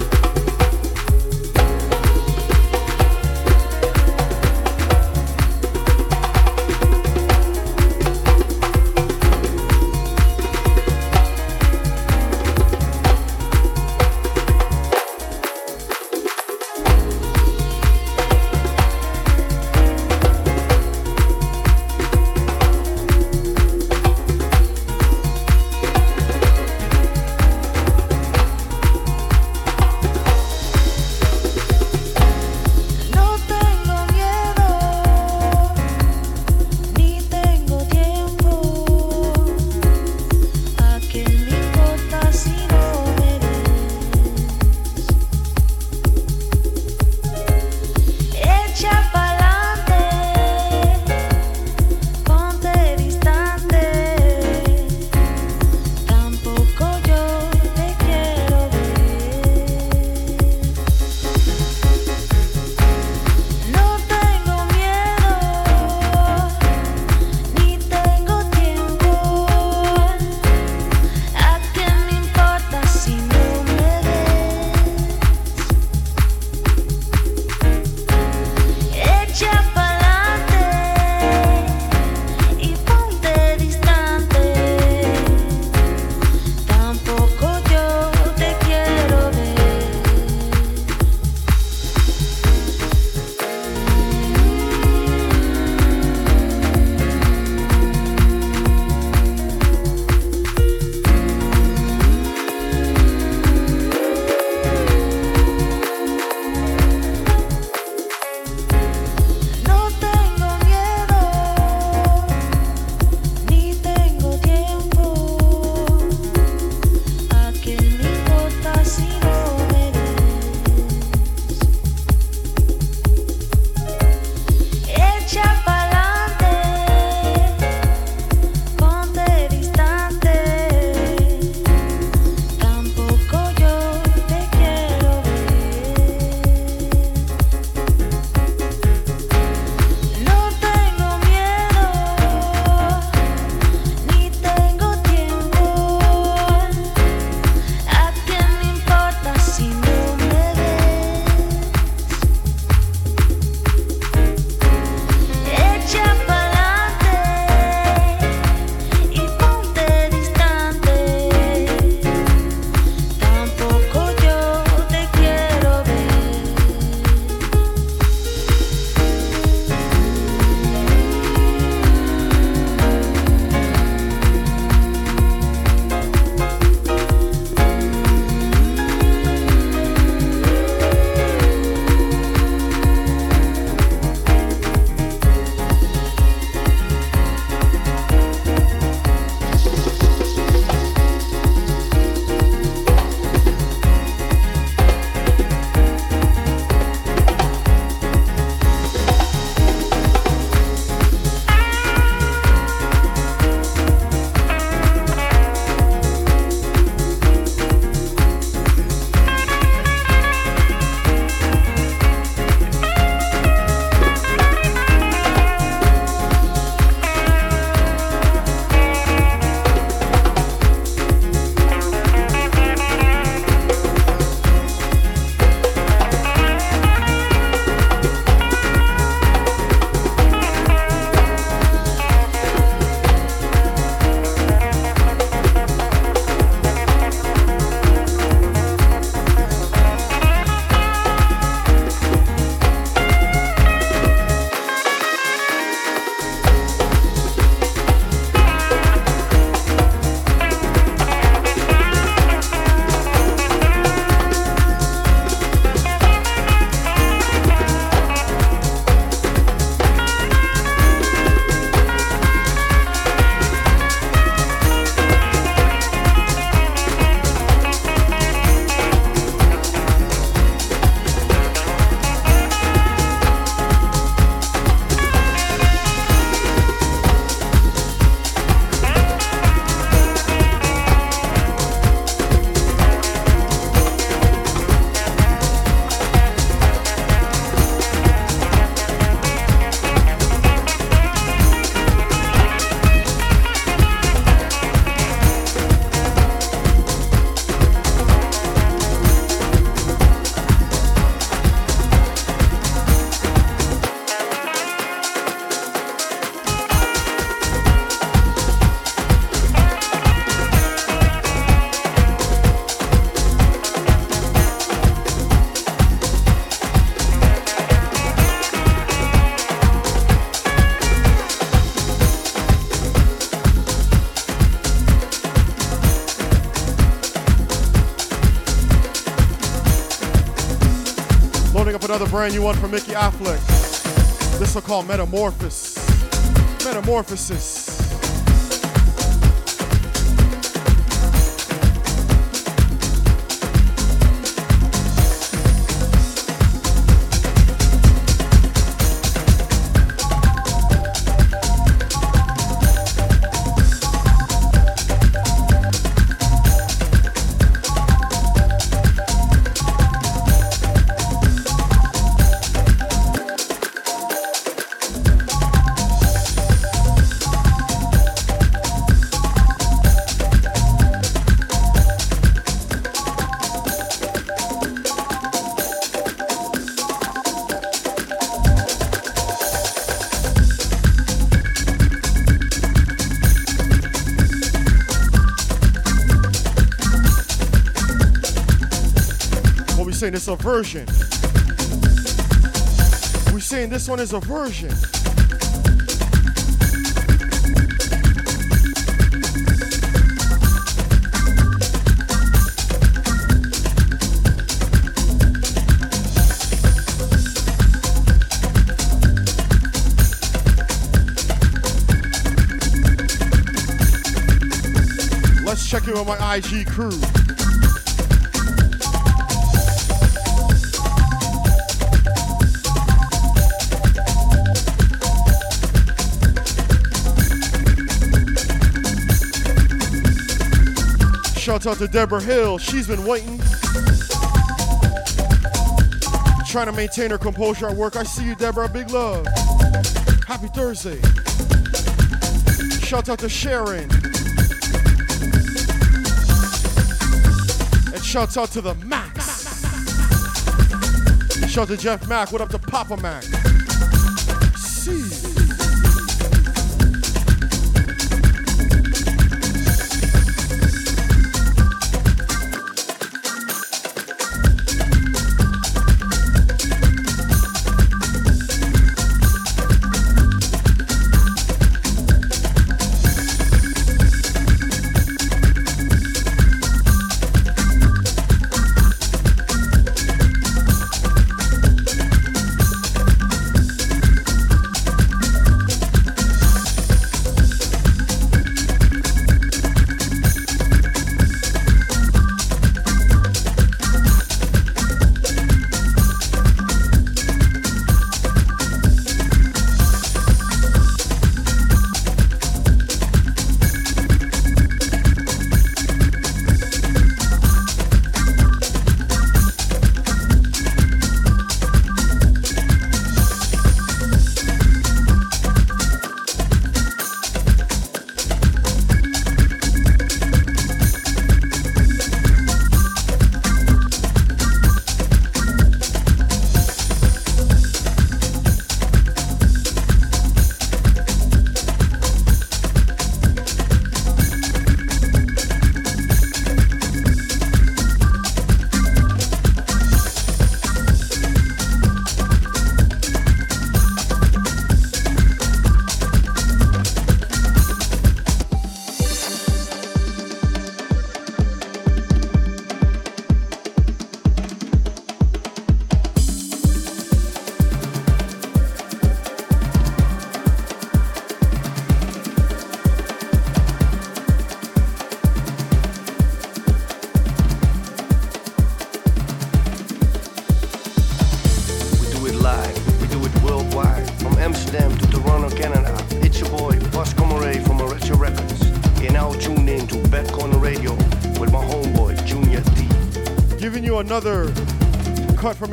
Another brand new one from Mikki Afflick. This one called Metamorphosis. Metamorphosis. Saying? It's a version. We saying this one is a version. Let's check in with my IG crew. Shout out to Deborah Hill. She's been waiting. Trying to maintain her composure at work. I see you, Deborah. Big love. Happy Thursday. Shout out to Sharon. And shout out to the Max. Shout out to Jeff Mack. What up to Papa Mac? See.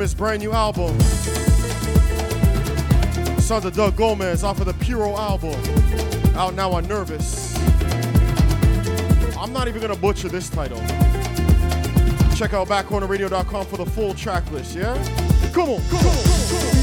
His brand new album. Son of Doug Gomez off of the Puro album. Out now on Nervous. I'm not even gonna butcher this title. Check out backcornerradio.com for the full track list, yeah? Come on, come on, come on.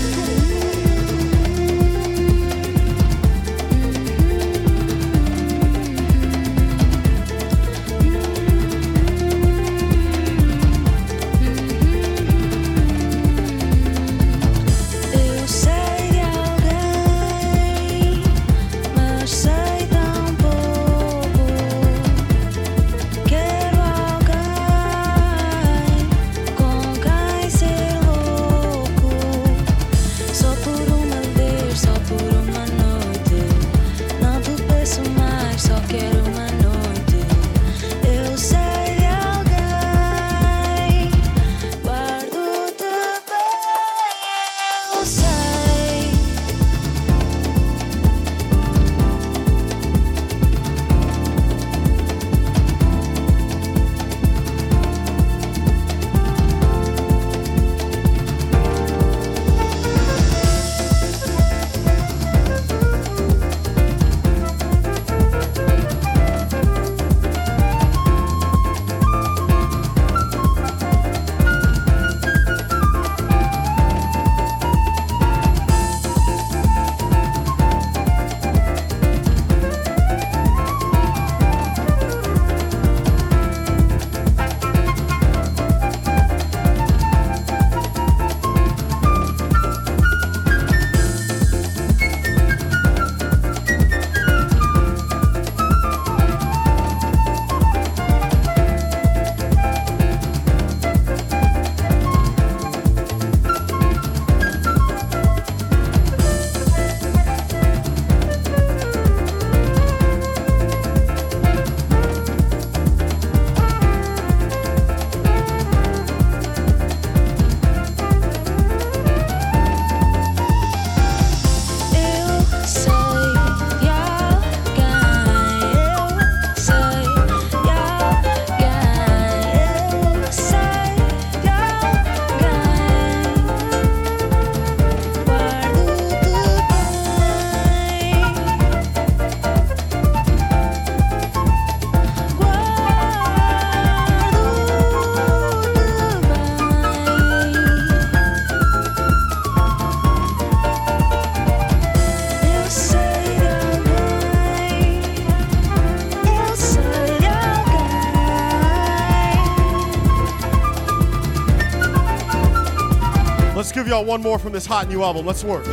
Y'all one more from this hot new album. Let's. Work,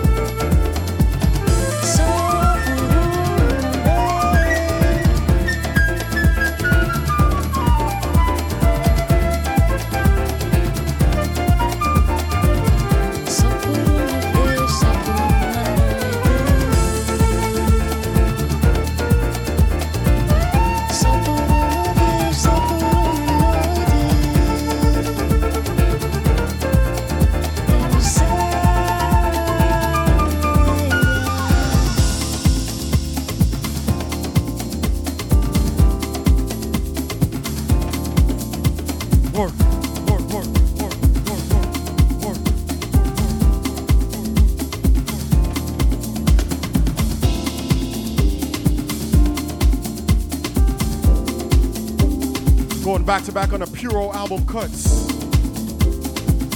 back to back on the Puro album cuts.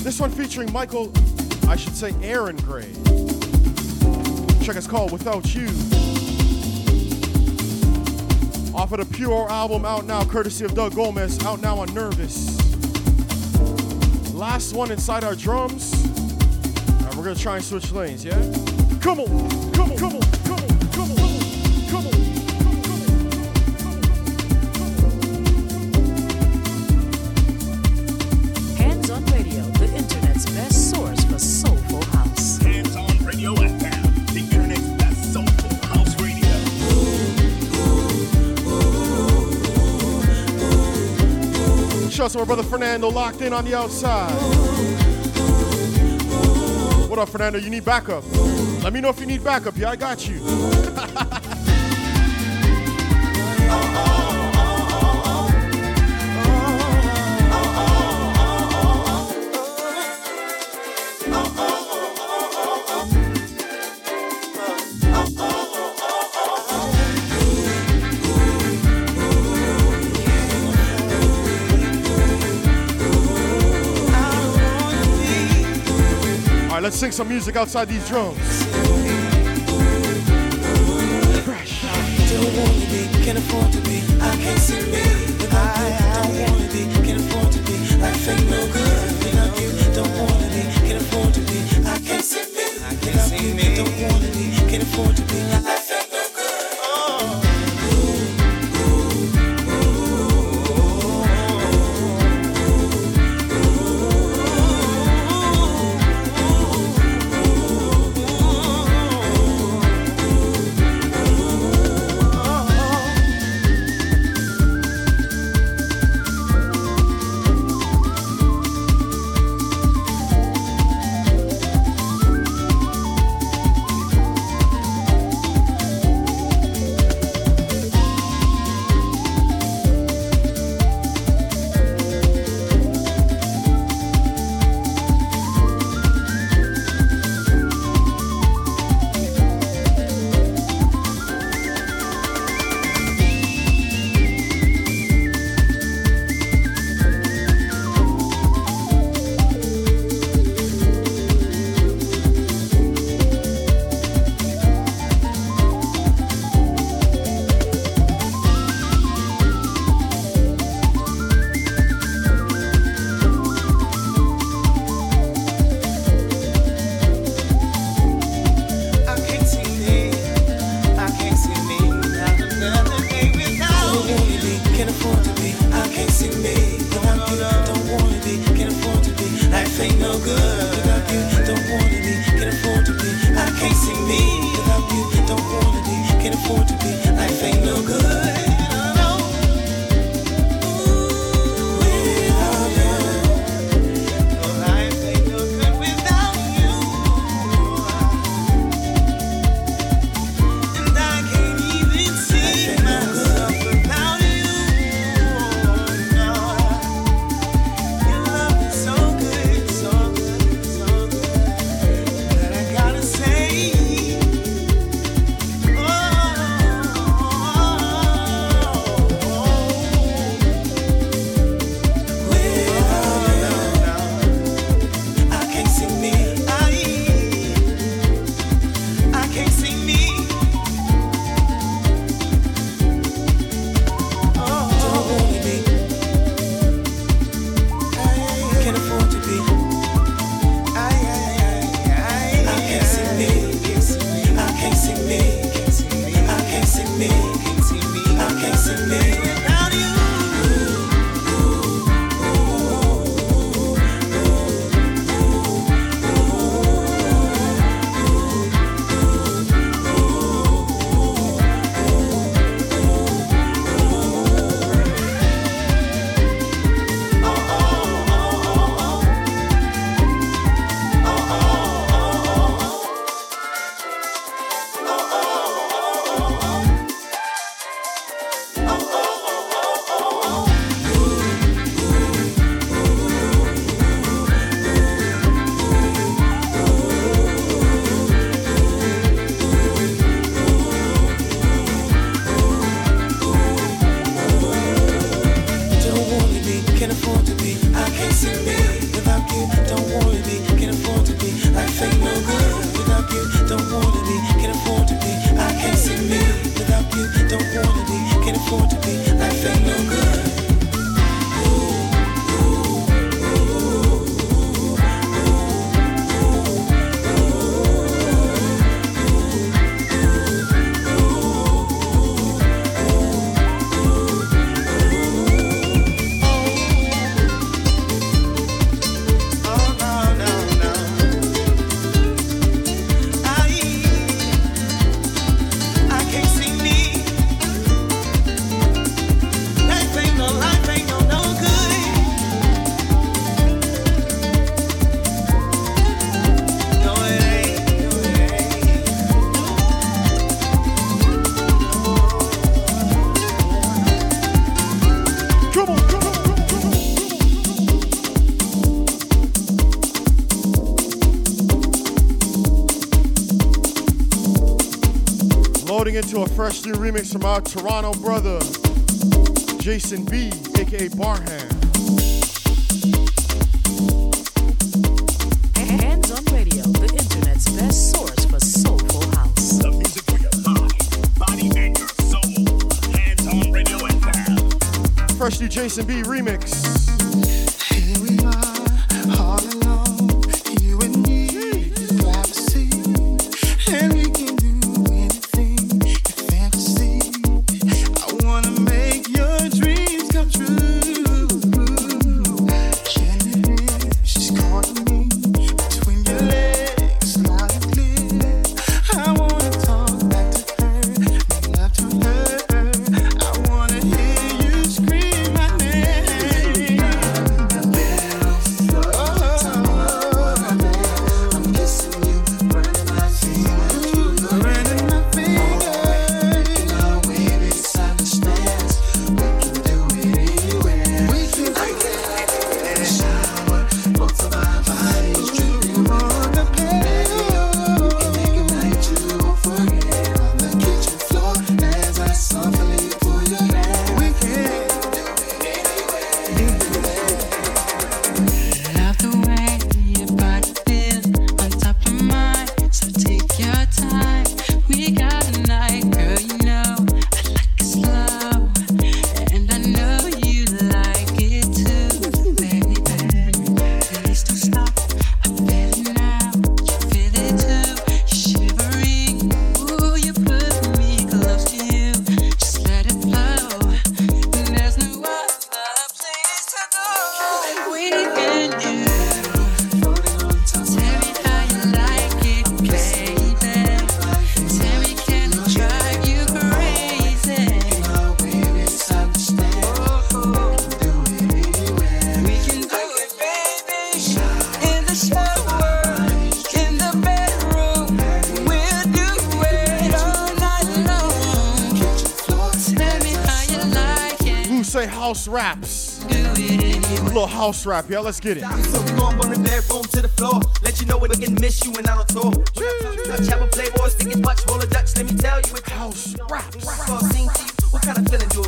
This one featuring Michael, I should say Aaron Gray. Check it's called Without You. Off of the Puro album out now, courtesy of Doug Gomez, out now on Nervous. Last one inside our drums. We're gonna try and switch lanes, yeah? Come on, come on, come on, brother Fernando locked in on the outside. What up, Fernando? You need backup? Let me know if you need backup. Yeah, I got you. Right, some music outside these drums. Fresh. Don't wanna be, can't afford to be. I can't see me without you. Don't wanna be, can't afford to be. Life ain't no good without you. Don't wanna be, can't afford to be. I can't see me. Don't wanna be, can't afford to be. Into a fresh new remix from our Toronto brother, Jason B, aka Barham. Hands on Radio, the internet's best source for soulful house. The music body, and soul. Hands on Radio and Fresh new Jason B remix. house raps. Little house rap, y'all. Let's get it. So we gon' run the bedroom to the floor. Let you know we can miss you when I don't talk. Touch have a playboy, sticking much roller Dutch, Let me tell you, it's house rap. What kind of feeling do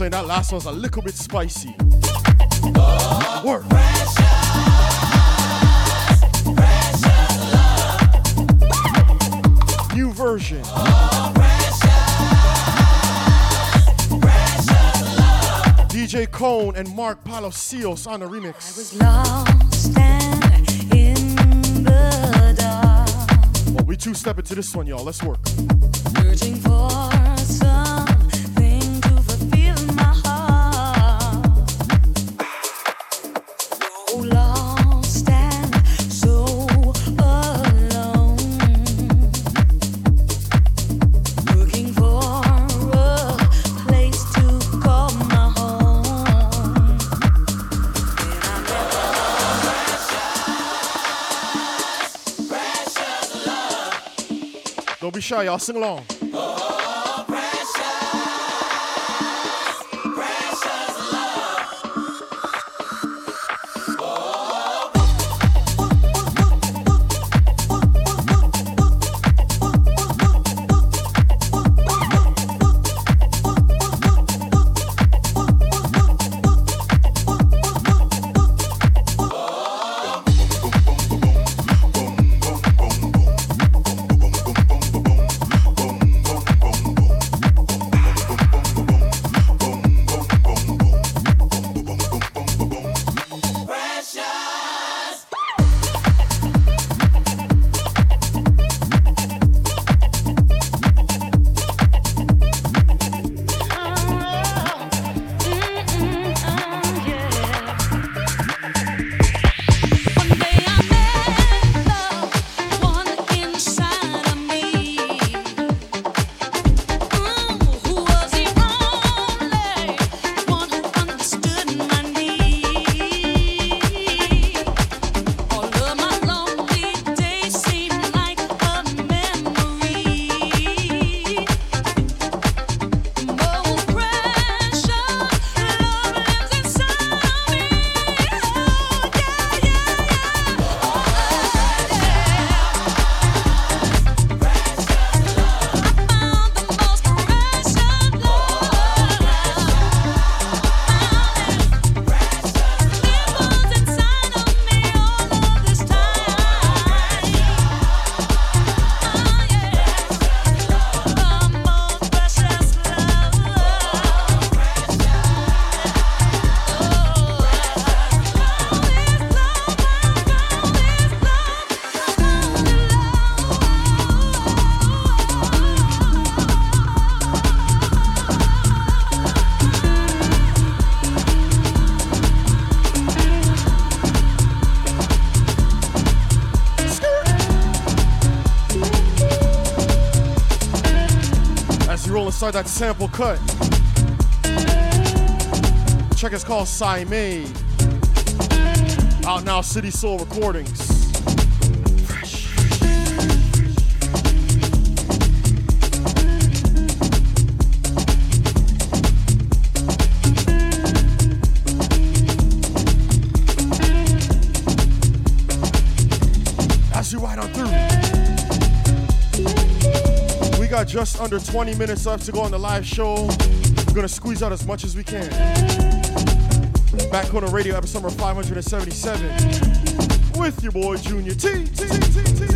saying that last one's a little bit spicy. Work. New version. DJ Kone and Marc Palacios on the remix. Lost and in the dark, Well, we two step into this one, y'all. Let's work. Don't y'all. Sing along. That sample cut. The track is called Cymade. Out now, City Soul Recordings. Just under 20 minutes left to go on the live show. We're gonna squeeze out as much as we can. Back Corner Radio, episode number 577. With your boy Junior T. T, T, T,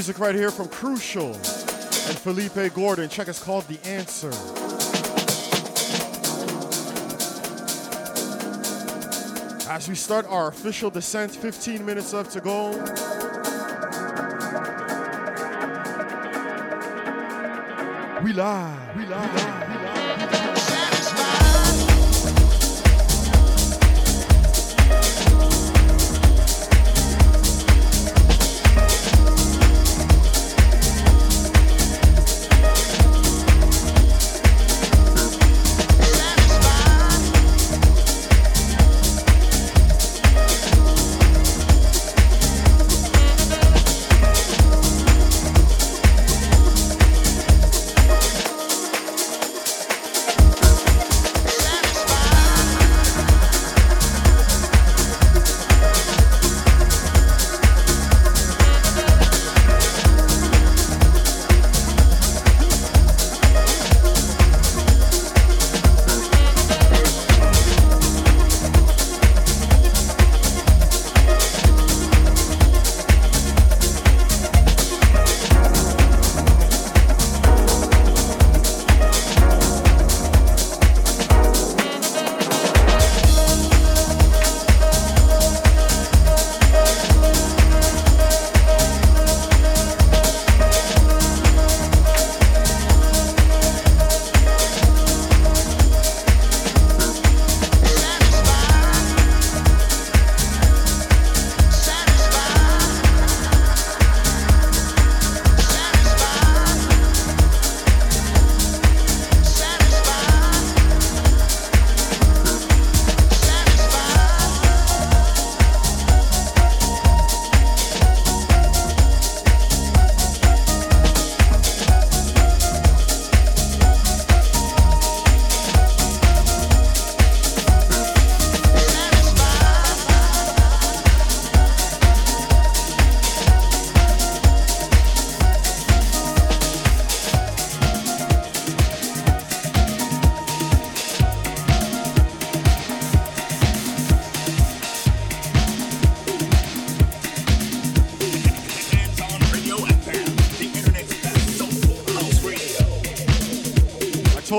music right here from Krewcial and Felipe Gordon. Check it's called The Answer. As we start our official descent, 15 minutes left to go. We live, we live.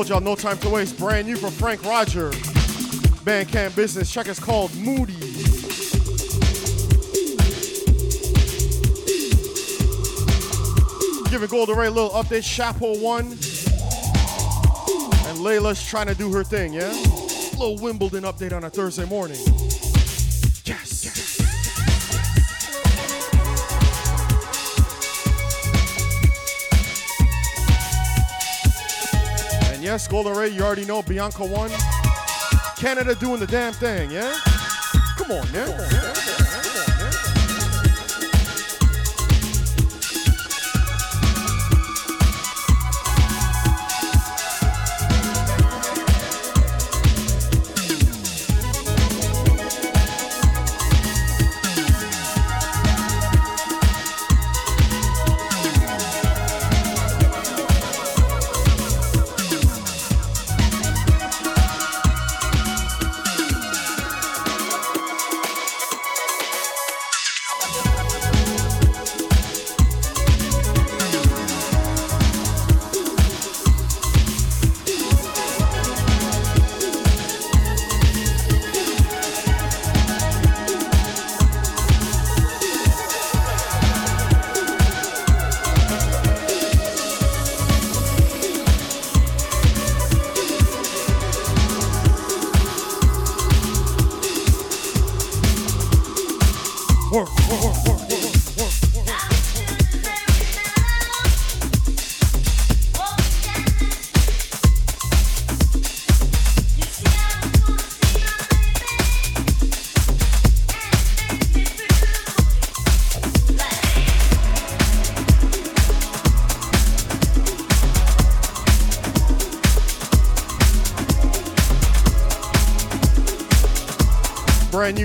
Told y'all no time to waste. Brand new from Franck Roger. Bandcamp Business. Check it's called Moody. Giving Golden Ray a little update. Chapo one. And Leylah's trying to do her thing, yeah? little Wimbledon update on a Thursday morning. Yes, Golden Ray, you already know Bianca won. Canada doing the damn thing, yeah? Come on, yeah? Come on, yeah?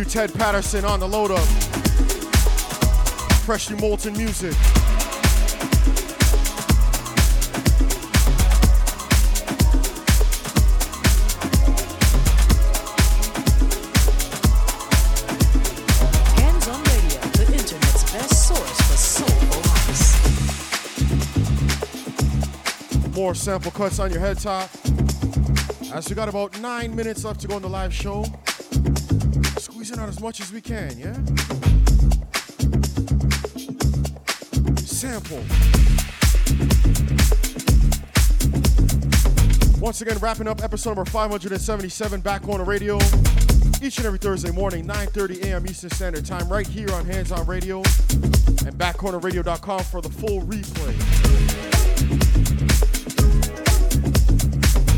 Tedd Patterson on the load up. Freshly molten music. more sample cuts on your head top. As we got about nine minutes left to go on the live show, squeezing out as much as we can, yeah? Sample. Once again, wrapping up episode number 577 back on the radio. Each and every Thursday morning, 9:30 a.m. Eastern Standard Time, right here on Hands On Radio and backcornerradio.com for the full replay.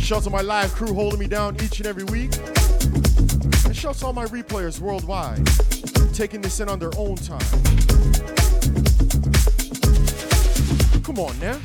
Shouts to my live crew holding me down each and every week. Shouts all my replayers worldwide, taking this in on their own time. Come on now.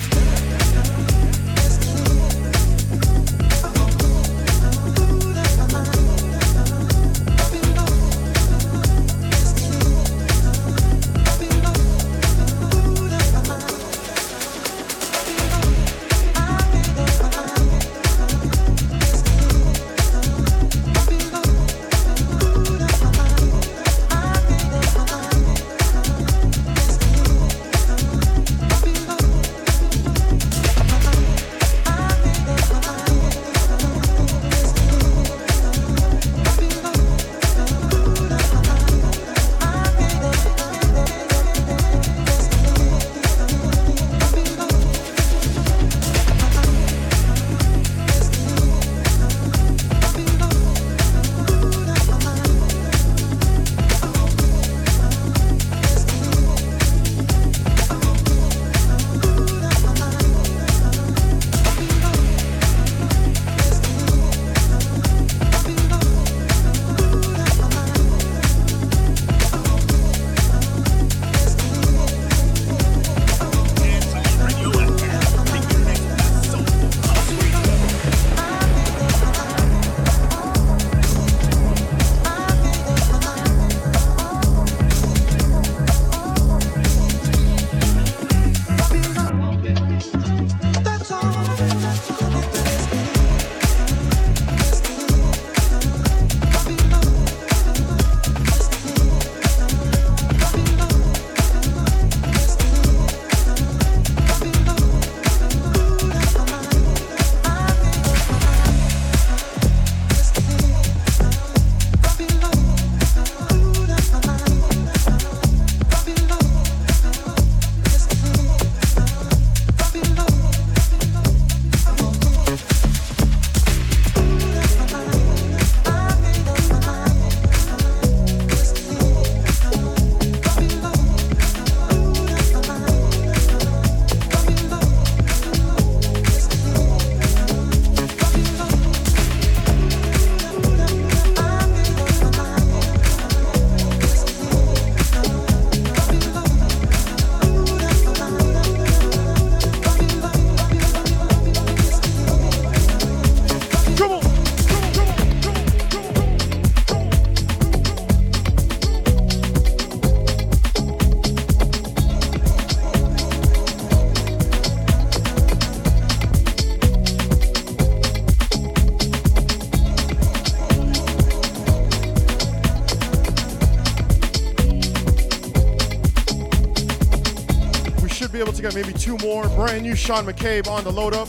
Get maybe two more brand new Sean McCabe on the load up.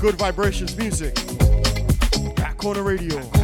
Good vibrations music. Back Corner Radio.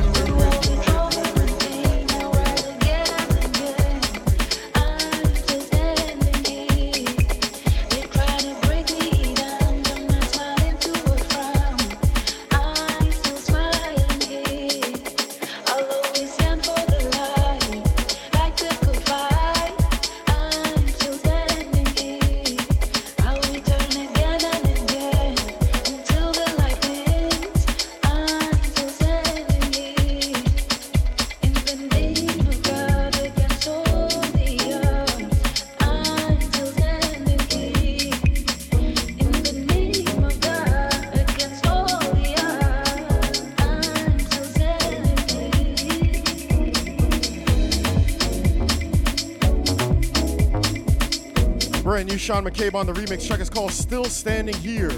Sean McCabe on the remix track is called Still Standing Here.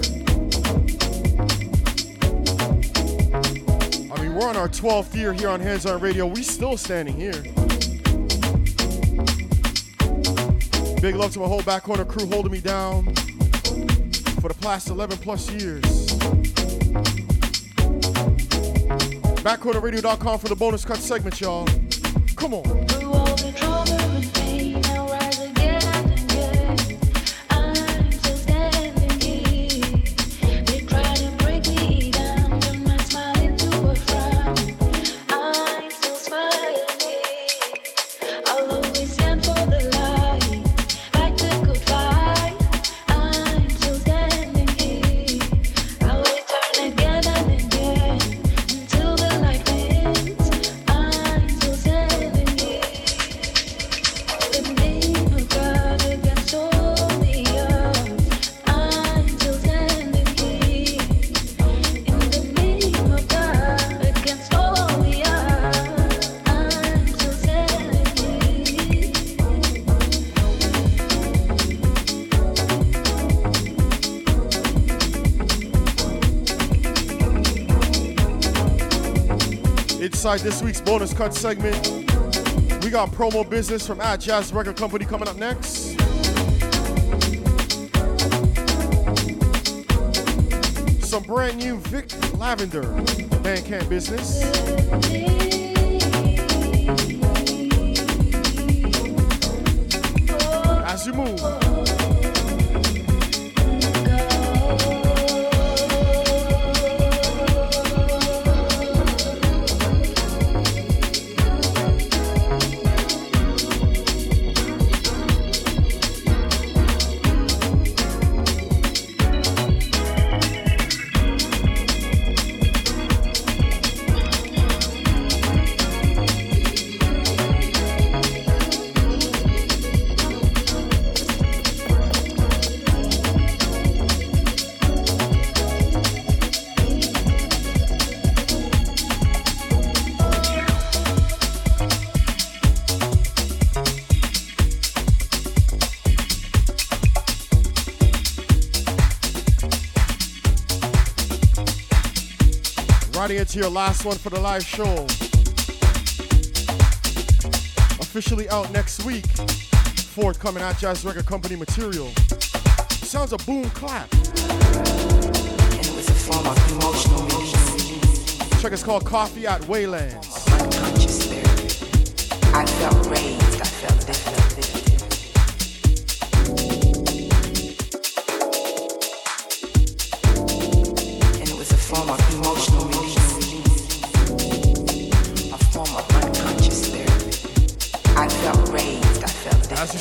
I mean, we're on our 12th year here on Hands On Radio. We still standing here. Big love to my whole back corner crew holding me down. for the past 11 plus years. BackcornerRadio.com for the bonus cut segment, y'all. Come on. Inside this week's bonus cut segment, we got promo business from at Jazz Record Company coming up next. Some brand new Vick Lavender Bandcamp business. Into your last one for the live show. Officially out next week. Forthcoming at Jazz Record Company material. Sounds a BoomClap. Track is called Coffee at Waylands. I felt raised,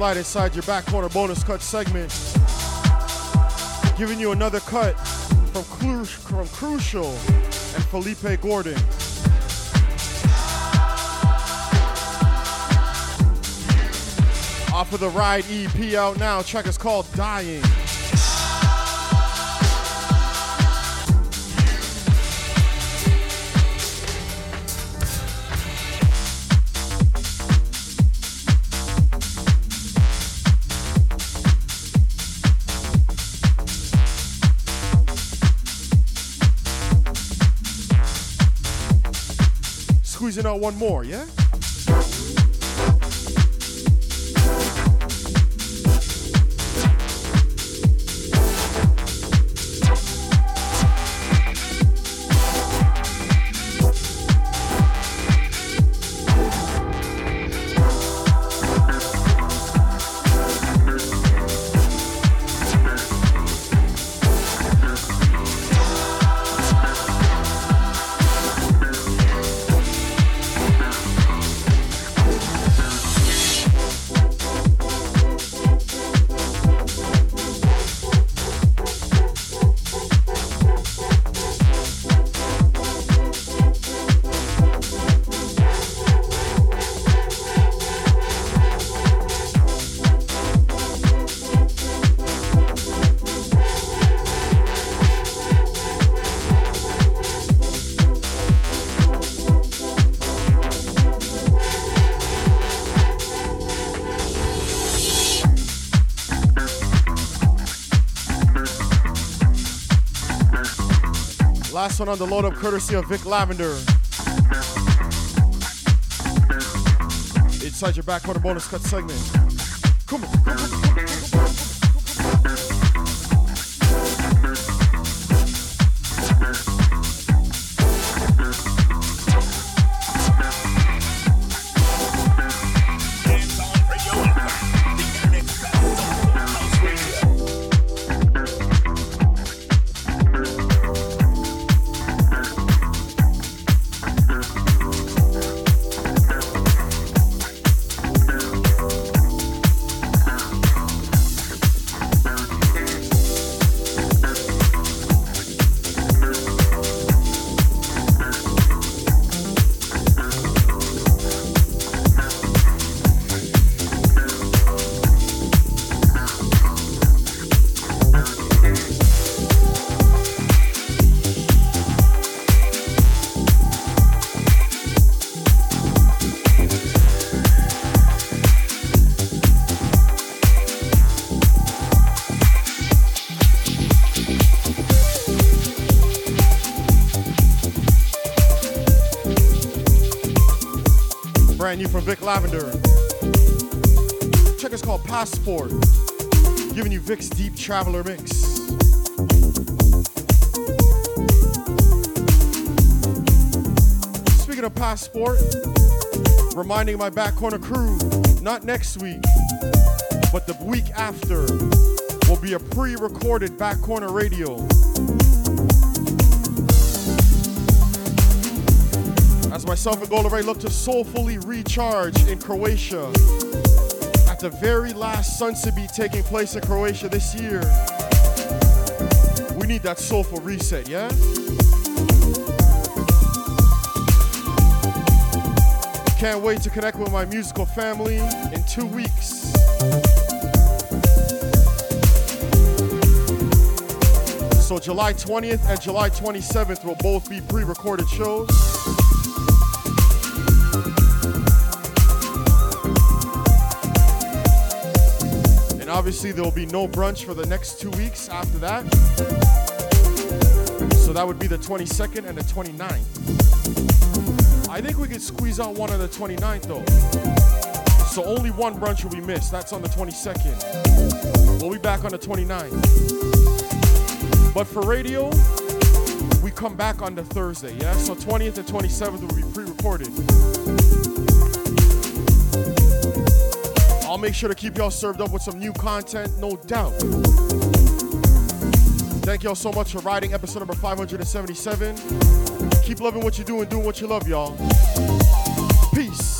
slide inside your back corner bonus cut segment, giving you another cut from, Cru- from Krewcial and Felipe Gordon. Off of the Ride EP out now, track is called Dying. Out one more, yeah? One on the load up, courtesy of Vick Lavender. Inside your back corner bonus cut segment. Come on, come on. From Vick Lavender. Check is called Passport. Giving you Vick's Deep Traveler Mix. Speaking of Passport, reminding my back corner crew, not next week, but the week after, will be a pre recorded back corner radio. Myself and Golden Ray look to soulfully recharge in Croatia at the very last Suncebeat taking place in Croatia this year. We need that soulful reset, yeah? Can't wait to connect with my musical family in two weeks. So July 20th and July 27th will both be pre-recorded shows. Obviously there will be no brunch for the next two weeks after that. So that would be the 22nd and the 29th. I think we could squeeze out one on the 29th though. So only one brunch will be missed. That's on the 22nd. We'll be back on the 29th. But for radio, we come back on the Thursday, yeah? So 20th and 27th will be pre-recorded. I'll make sure to keep y'all served up with some new content, no doubt. Thank y'all so much for riding episode number 577. Keep loving what you do and doing what you love, y'all. Peace.